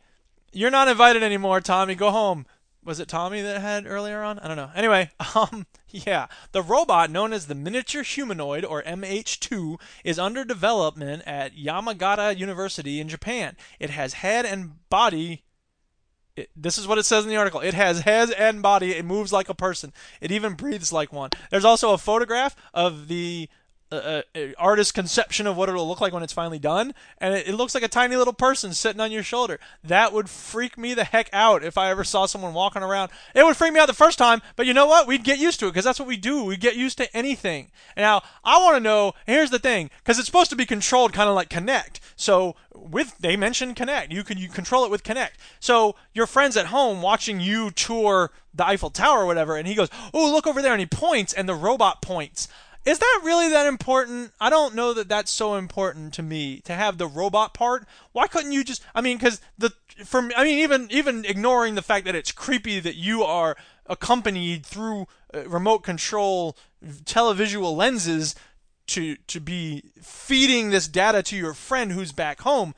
You're not invited anymore, Tommy. Go home. Was it Tommy that had earlier on? I don't know. Anyway, (laughs) um, yeah, the robot known as the miniature humanoid or MH2 is under development at Yamagata University in Japan. It has head and body it, this is what it says in the article. It has head and body. It moves like a person. It even breathes like one. There's also a photograph of the uh, artist's conception of what it'll look like when it's finally done, and it, it, looks like a tiny little person sitting on your shoulder. That would freak me the heck out if I ever saw someone walking around. It would freak me out the first time, but you know what? We'd get used to it because that's what we do. We get used to anything. Now, I want to know. Here's the thing, because it's supposed to be controlled kind of like Kinect. So with they mentioned Kinect, you can you control it with Kinect. So your friends at home watching you tour the Eiffel Tower or whatever, and he goes, "Oh, look over there," and he points, and the robot points. Is that really that important? I don't know that that's so important to me to have the robot part. Why couldn't you just? I mean, because the for I mean, even even ignoring the fact that it's creepy that you are accompanied through uh, remote control televisual lenses to to be feeding this data to your friend who's back home.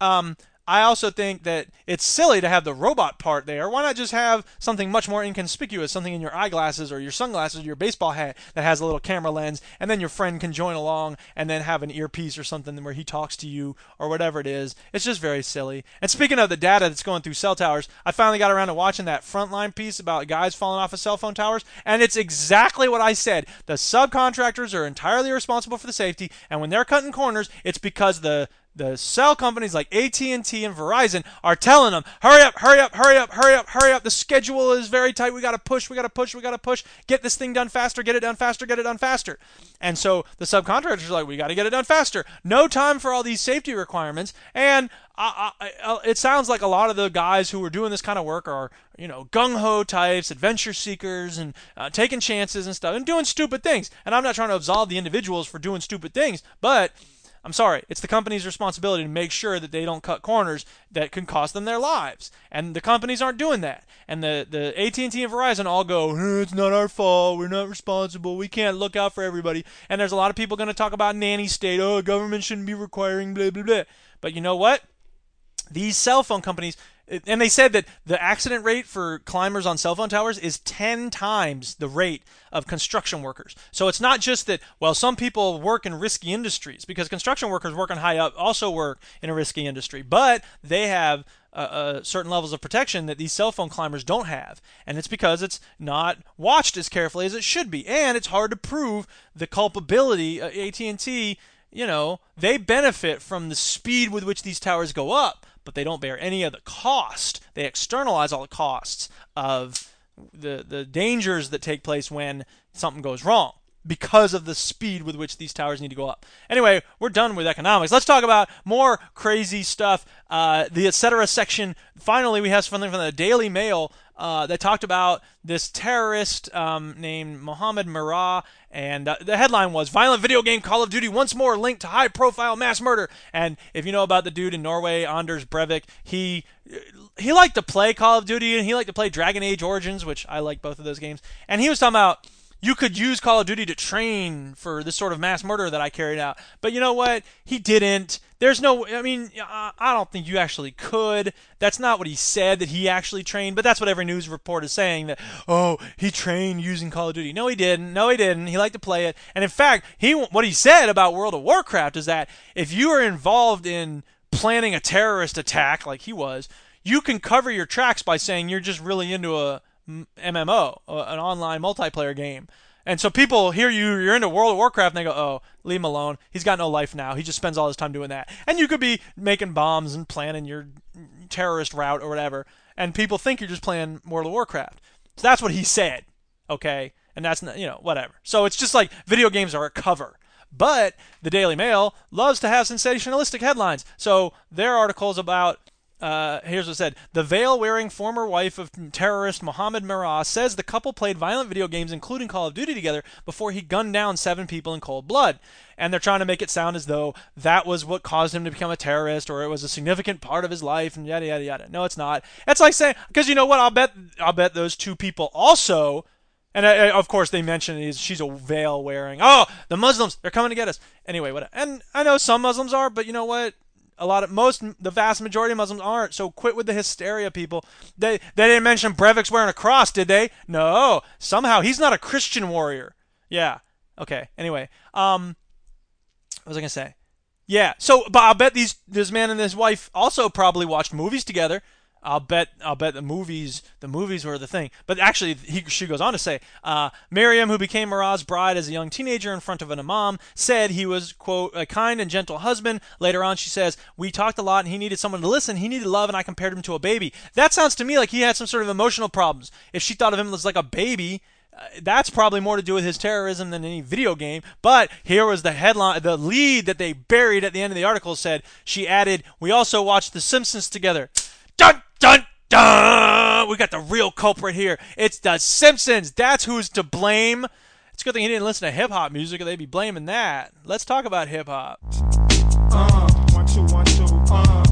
Um, I also think that it's silly to have the robot part there. Why not just have something much more inconspicuous, something in your eyeglasses or your sunglasses or your baseball hat that has a little camera lens, and then your friend can join along and then have an earpiece or something where he talks to you or whatever it is. It's just very silly. And speaking of the data that's going through cell towers, I finally got around to watching that frontline piece about guys falling off of cell phone towers, and it's exactly what I said. The subcontractors are entirely responsible for the safety, and when they're cutting corners, it's because the the cell companies like AT&T and Verizon are telling them, "Hurry up, hurry up, hurry up, hurry up, hurry up. The schedule is very tight. We got to push, we got to push, we got to push. Get this thing done faster, get it done faster, get it done faster." And so the subcontractors are like, "We got to get it done faster. No time for all these safety requirements." And I, I, I, it sounds like a lot of the guys who are doing this kind of work are, you know, gung ho types, adventure seekers, and uh, taking chances and stuff, and doing stupid things. And I'm not trying to absolve the individuals for doing stupid things, but I'm sorry, it's the company's responsibility to make sure that they don't cut corners that can cost them their lives. And the companies aren't doing that. And the, the AT&T and Verizon all go, it's not our fault, we're not responsible, we can't look out for everybody. And there's a lot of people going to talk about nanny state, oh, government shouldn't be requiring blah, blah, blah. But you know what? These cell phone companies, and they said that the accident rate for climbers on cell phone towers is 10 times the rate of construction workers. So it's not just that, well, some people work in risky industries because construction workers working high up also work in a risky industry, but they have uh, uh, certain levels of protection that these cell phone climbers don't have, and it's because it's not watched as carefully as it should be, and it's hard to prove the culpability. Uh, AT&T, you know, they benefit from the speed with which these towers go up, but they don't bear any of the cost. They externalize all the costs of the the dangers that take place when something goes wrong because of the speed with which these towers need to go up. Anyway, we're done with economics. Let's talk about more crazy stuff. Uh, the etc. section. Finally, we have something from the Daily Mail uh, that talked about this terrorist um, named Mohammed Merah, and uh, the headline was "Violent Video Game Call of Duty Once More Linked to High-Profile Mass Murder." And if you know about the dude in Norway, Anders Breivik, he he liked to play Call of Duty and he liked to play Dragon Age Origins, which I like both of those games. And he was talking about you could use Call of Duty to train for this sort of mass murder that I carried out. But you know what? He didn't. There's no, I mean, I don't think you actually could. That's not what he said that he actually trained, but that's what every news report is saying that, oh, he trained using Call of Duty. No, he didn't. No, he didn't. He liked to play it. And in fact, he what he said about World of Warcraft is that if you are involved in planning a terrorist attack like he was, you can cover your tracks by saying you're just really into a MMO, an online multiplayer game. And so people hear you, you're into World of Warcraft, and they go, oh, leave him alone. He's got no life now. He just spends all his time doing that. And you could be making bombs and planning your terrorist route or whatever, and people think you're just playing World of Warcraft. So that's what he said, okay? And that's, not, you know, whatever. So it's just like video games are a cover. But the Daily Mail loves to have sensationalistic headlines. So their articles about uh, here's what it said. The veil wearing former wife of terrorist Mohammed Merah says the couple played violent video games, including Call of Duty, together before he gunned down seven people in cold blood. And they're trying to make it sound as though that was what caused him to become a terrorist or it was a significant part of his life and yada, yada, yada. No, it's not. It's like saying, because you know what? I'll bet, I'll bet those two people also. And uh, of course, they mention he's, she's a veil wearing. Oh, the Muslims, they're coming to get us. Anyway, what? And I know some Muslims are, but you know what? A lot of most the vast majority of Muslims aren't. So quit with the hysteria, people. They they didn't mention Breivik's wearing a cross, did they? No. Somehow he's not a Christian warrior. Yeah. Okay. Anyway, um, what was I gonna say? Yeah. So, but I'll bet these this man and his wife also probably watched movies together. I'll bet I'll bet the movies the movies were the thing. But actually, he, she goes on to say, uh, Miriam, who became Merah's bride as a young teenager in front of an imam, said he was quote a kind and gentle husband. Later on, she says we talked a lot and he needed someone to listen. He needed love, and I compared him to a baby. That sounds to me like he had some sort of emotional problems. If she thought of him as like a baby. Uh, that's probably more to do with his terrorism than any video game. But here was the headline, the lead that they buried at the end of the article said she added, "We also watched The Simpsons together." Dun dun dun! We got the real culprit here. It's the Simpsons. That's who's to blame. It's a good thing he didn't listen to hip hop music, or they'd be blaming that. Let's talk about hip hop. Uh, one, two, one, two, uh.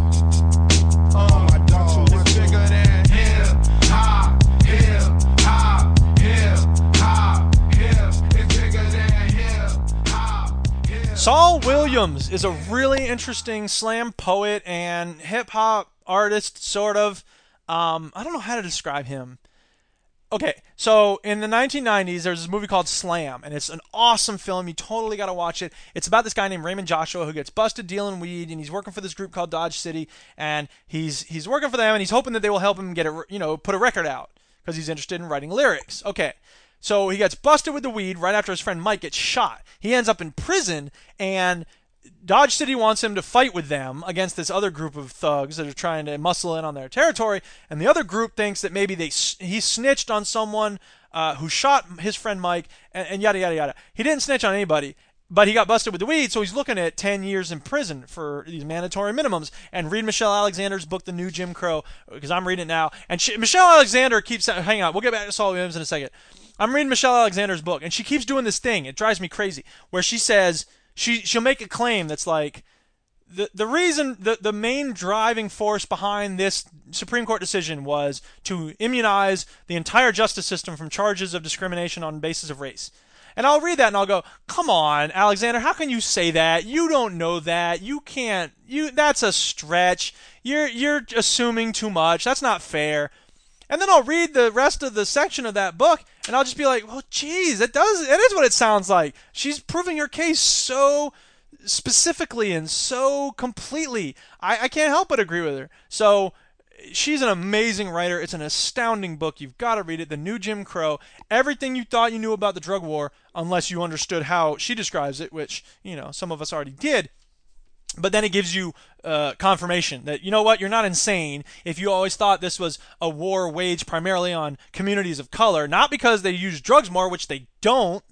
Uh, my dog, it's bigger than hip hop, hip hop, hip hop, hip. It's bigger than hip hop, hip. Saul Williams is a really interesting slam poet and hip hop artist, sort of. Um, I don't know how to describe him. Okay, so in the 1990s, there's this movie called Slam, and it's an awesome film. You totally got to watch it. It's about this guy named Raymond Joshua who gets busted dealing weed, and he's working for this group called Dodge City, and he's he's working for them, and he's hoping that they will help him get a you know put a record out because he's interested in writing lyrics. Okay, so he gets busted with the weed right after his friend Mike gets shot. He ends up in prison, and Dodge City wants him to fight with them against this other group of thugs that are trying to muscle in on their territory, and the other group thinks that maybe they he snitched on someone uh, who shot his friend Mike, and, and yada yada yada. He didn't snitch on anybody, but he got busted with the weed, so he's looking at 10 years in prison for these mandatory minimums. And read Michelle Alexander's book, The New Jim Crow, because I'm reading it now. And she, Michelle Alexander keeps, hang on, we'll get back to Saul Williams in a second. I'm reading Michelle Alexander's book, and she keeps doing this thing. It drives me crazy, where she says, she, she'll make a claim that's like, the, the reason, the, the main driving force behind this Supreme Court decision was to immunize the entire justice system from charges of discrimination on basis of race. And I'll read that and I'll go, "Come on, Alexander, how can you say that? You don't know that. You can't. You that's a stretch. You're you're assuming too much. That's not fair." And then I'll read the rest of the section of that book, and I'll just be like, "Well, geez, it does. It is what it sounds like. She's proving her case so specifically and so completely. I, I can't help but agree with her. So." She's an amazing writer. It's an astounding book. You've got to read it. The New Jim Crow. Everything you thought you knew about the drug war, unless you understood how she describes it, which, you know, some of us already did but then it gives you uh, confirmation that you know what you're not insane if you always thought this was a war waged primarily on communities of color not because they use drugs more which they don't.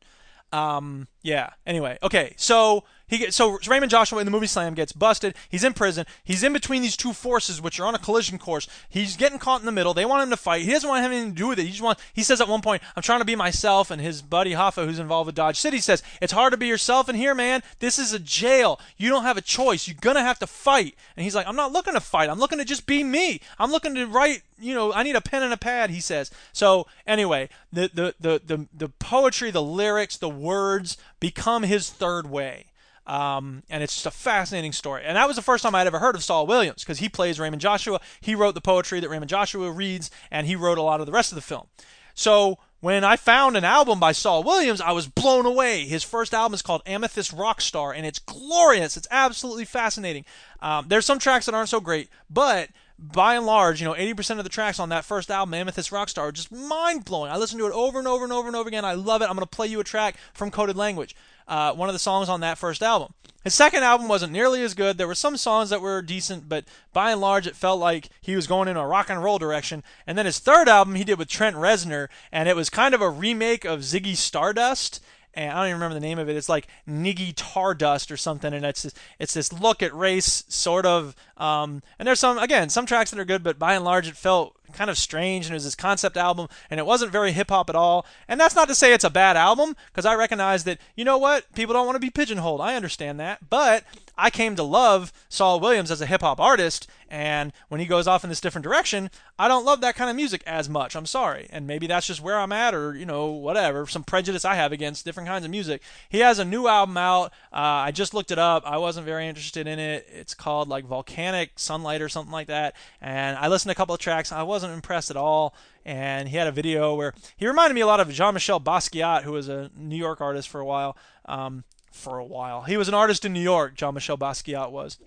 Um, yeah anyway okay so he gets, so Raymond Joshua in the movie Slam gets busted. He's in prison. He's in between these two forces, which are on a collision course. He's getting caught in the middle. They want him to fight. He doesn't want anything to do with it. He just wants. He says at one point, "I'm trying to be myself," and his buddy Hoffa, who's involved with Dodge City, says, "It's hard to be yourself in here, man. This is a jail. You don't have a choice. You're gonna have to fight." And he's like, "I'm not looking to fight. I'm looking to just be me. I'm looking to write. You know, I need a pen and a pad." He says. So anyway, the the the the, the poetry, the lyrics, the words become his third way. Um, and it's just a fascinating story. And that was the first time I'd ever heard of Saul Williams because he plays Raymond Joshua. He wrote the poetry that Raymond Joshua reads, and he wrote a lot of the rest of the film. So when I found an album by Saul Williams, I was blown away. His first album is called Amethyst Rockstar, and it's glorious. It's absolutely fascinating. Um, there's some tracks that aren't so great, but by and large, you know, 80% of the tracks on that first album, Amethyst Rockstar, are just mind blowing. I listen to it over and over and over and over again. I love it. I'm going to play you a track from Coded Language uh, one of the songs on that first album. His second album wasn't nearly as good. There were some songs that were decent, but by and large, it felt like he was going in a rock and roll direction. And then his third album he did with Trent Reznor, and it was kind of a remake of Ziggy Stardust and I don't even remember the name of it. It's like Niggy Tardust or something, and it's this, it's this look at race sort of. Um, and there's some again some tracks that are good, but by and large it felt kind of strange, and it was this concept album, and it wasn't very hip hop at all. And that's not to say it's a bad album, because I recognize that you know what people don't want to be pigeonholed. I understand that, but I came to love Saul Williams as a hip hop artist, and when he goes off in this different direction, I don't love that kind of music as much. I'm sorry, and maybe that's just where I'm at, or you know, whatever, some prejudice I have against different kinds of music. He has a new album out. Uh, I just looked it up. I wasn't very interested in it. It's called like Volcanic Sunlight or something like that, and I listened to a couple of tracks. I wasn't impressed at all and he had a video where he reminded me a lot of Jean-Michel Basquiat, who was a New York artist for a while. Um, for a while. He was an artist in New York, Jean Michel Basquiat was.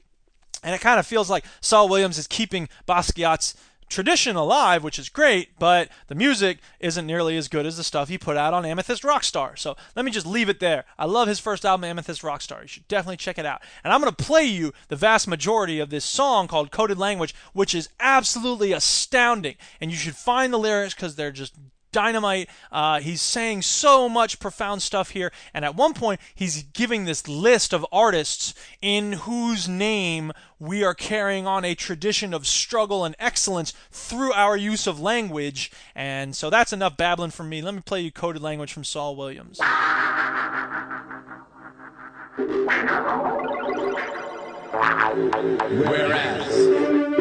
And it kind of feels like Saul Williams is keeping Basquiat's tradition alive, which is great, but the music isn't nearly as good as the stuff he put out on Amethyst Rockstar. So let me just leave it there. I love his first album, Amethyst Rockstar. You should definitely check it out. And I'm going to play you the vast majority of this song called Coded Language, which is absolutely astounding. And you should find the lyrics because they're just dynamite. Uh, he's saying so much profound stuff here. And at one point, he's giving this list of artists in whose name we are carrying on a tradition of struggle and excellence through our use of language. And so that's enough babbling from me. Let me play you coded language from Saul Williams. Whereas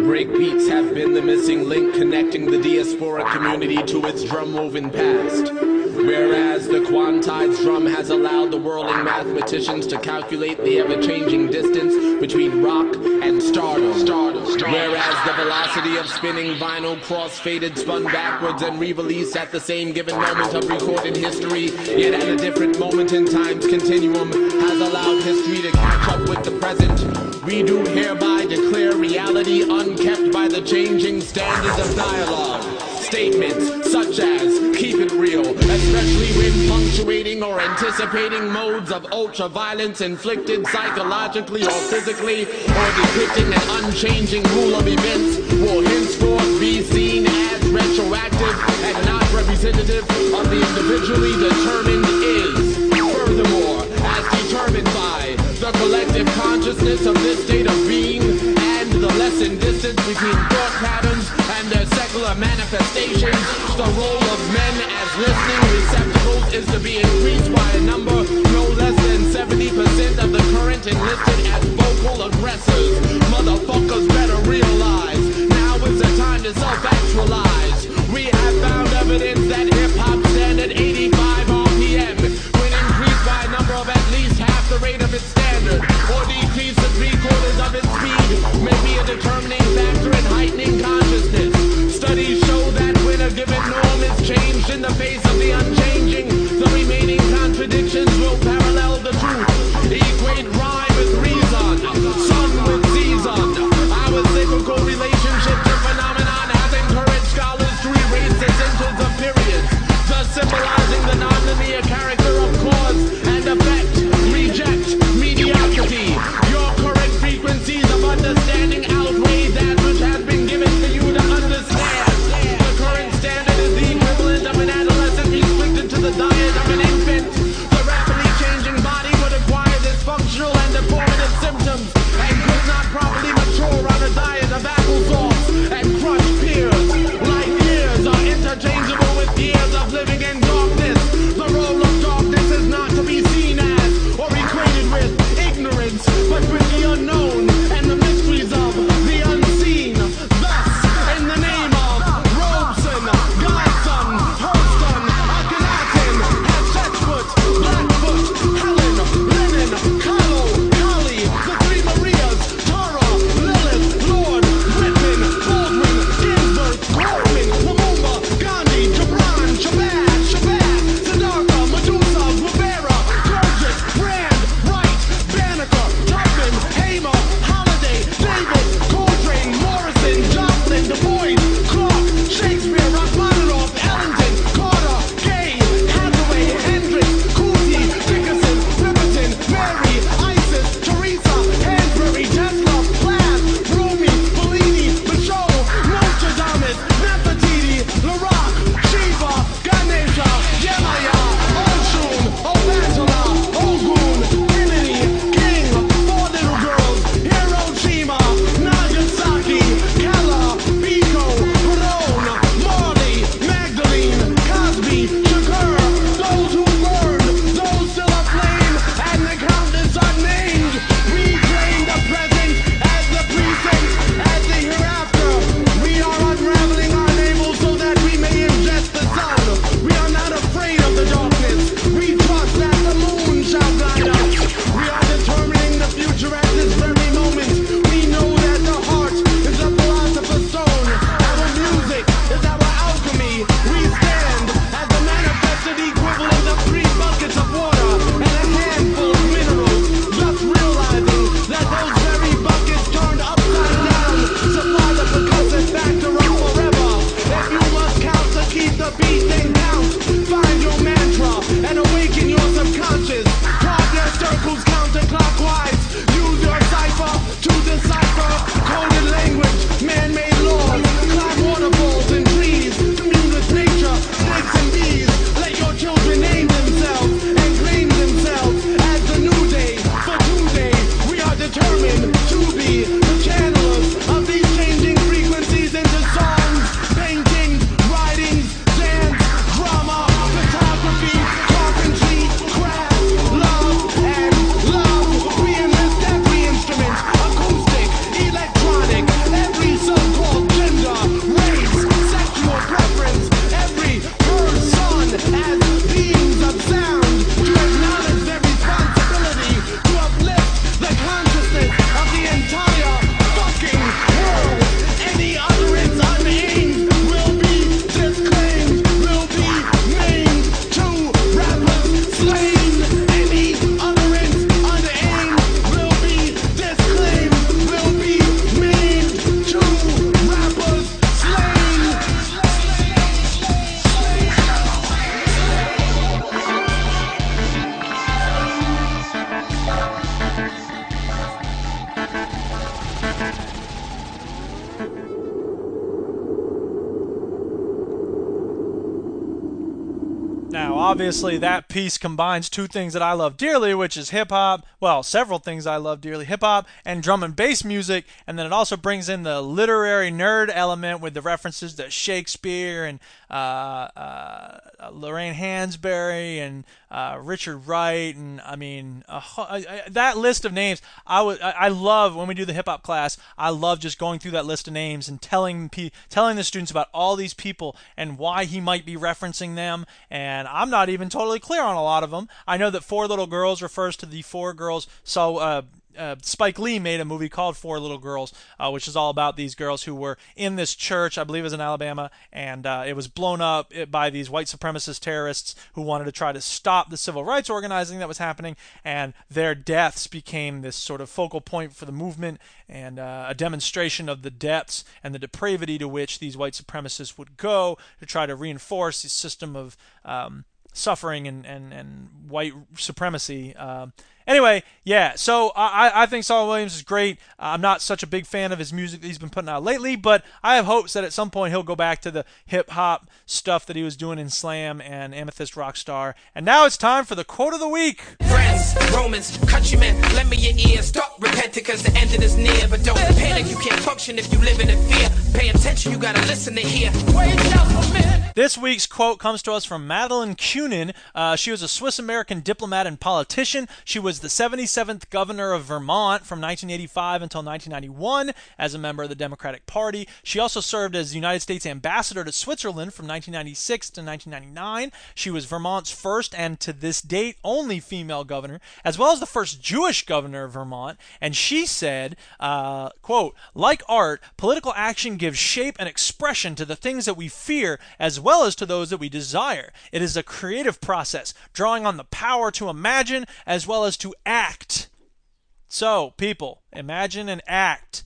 breakbeats have been the missing link connecting the diaspora community to its drum woven past. Whereas the quantized drum has allowed the whirling mathematicians to calculate the ever changing distance between rock and stardom. stardom. Whereas the velocity of spinning vinyl cross faded, spun backwards, and re released at the same given moment of recorded history, yet at a different moment in time's continuum, has allowed history to catch up with the present. We do hereby declare reality unkept by the changing standards of dialogue. Statements such as keep it real, especially when punctuating or anticipating modes of ultra violence inflicted psychologically or physically, or depicting an unchanging rule of events, will henceforth be seen as retroactive and not representative of the individually determined is. Collective consciousness of this state of being and the lessened distance between thought patterns and their secular manifestations, the role of men as listening receptacles is to be increased by a number no less than 70% of the current enlisted as vocal aggressors. Motherfuckers better realize now is the time to self-actualize. We obviously, that piece combines two things that I love dearly, which is hip hop. Well, several things I love dearly hip hop and drum and bass music. And then it also brings in the literary nerd element with the references to Shakespeare and uh, uh, Lorraine Hansberry and uh, Richard Wright. And I mean, that list of names, I, would, I, love when we do the hip hop class, I love just going through that list of names and telling, telling the students about all these people and why he might be referencing them. And I'm not even totally clear on a lot of them. I know that Four Little Girls refers to the four girls. So uh, uh, Spike Lee made a movie called Four Little Girls, uh, which is all about these girls who were in this church, I believe it was in Alabama, and uh, it was blown up by these white supremacist terrorists who wanted to try to stop the civil rights organizing that was happening, and their deaths became this sort of focal point for the movement and uh, a demonstration of the depths and the depravity to which these white supremacists would go to try to reinforce the system of um, suffering and, and, and white supremacy. Uh, Anyway, yeah, so I, I think Saul Williams is great. I'm not such a big fan of his music that he's been putting out lately, but I have hopes that at some point he'll go back to the hip hop stuff that he was doing in Slam and Amethyst Rockstar. And now it's time for the quote of the week. Friends, Romans, countrymen, lend me your ear. Stop repenting because the ending is near. But don't panic, you can't function if you live in fear. Pay attention, you gotta listen to hear. Wait just a minute. This week's quote comes to us from Madeleine Kunin. Uh, she was a Swiss American diplomat and politician. She was the 77th governor of Vermont from 1985 until 1991 as a member of the Democratic Party. She also served as United States ambassador to Switzerland from 1996 to 1999. She was Vermont's first and to this date only female governor, as well as the first Jewish governor of Vermont. And she said, uh, quote, like art, political action gives shape and expression to the things that we fear as well as to those that we desire. It is a creative process, drawing on the power to imagine as well as to act. So, people, imagine and act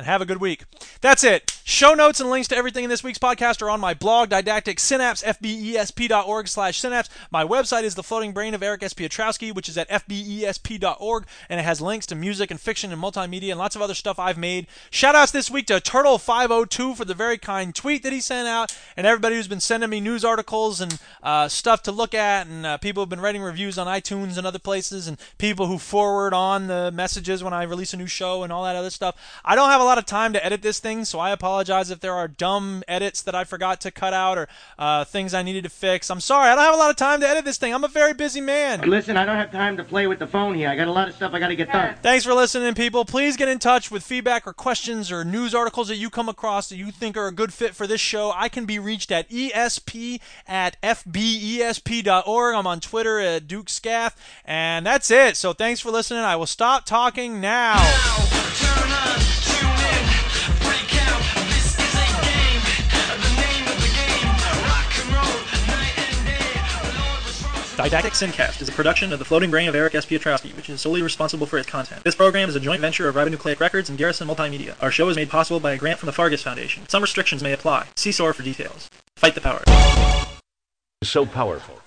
and have a good week. That's it. Show notes and links to everything in this week's podcast are on my blog, Didactic Synapse, fbesp.org slash synapse. My website is The Floating Brain of Eric S. Piotrowski, which is at fbesp.org, and it has links to music and fiction and multimedia and lots of other stuff I've made. Shoutouts this week to Turtle502 for the very kind tweet that he sent out, and everybody who's been sending me news articles and uh, stuff to look at, and uh, people who've been writing reviews on iTunes and other places, and people who forward on the messages when I release a new show and all that other stuff. I don't have a lot of time to edit this thing, so I apologize apologize if there are dumb edits that I forgot to cut out or uh, things I needed to fix. I'm sorry. I don't have a lot of time to edit this thing. I'm a very busy man. Listen, I don't have time to play with the phone here. I got a lot of stuff I got to get done. Thanks for listening, people. Please get in touch with feedback or questions or news articles that you come across that you think are a good fit for this show. I can be reached at esp at fbesp.org. I'm on Twitter at Duke Scath. And that's it. So thanks for listening. I will stop talking now. Didactic Syncast is a production of the Floating Brain of Eric S. Piotrowski, which is solely responsible for its content. This program is a joint venture of Ribonucleic Records and Garrison Multimedia. Our show is made possible by a grant from the Fargus Foundation. Some restrictions may apply. See SOAR for details. Fight the power. So powerful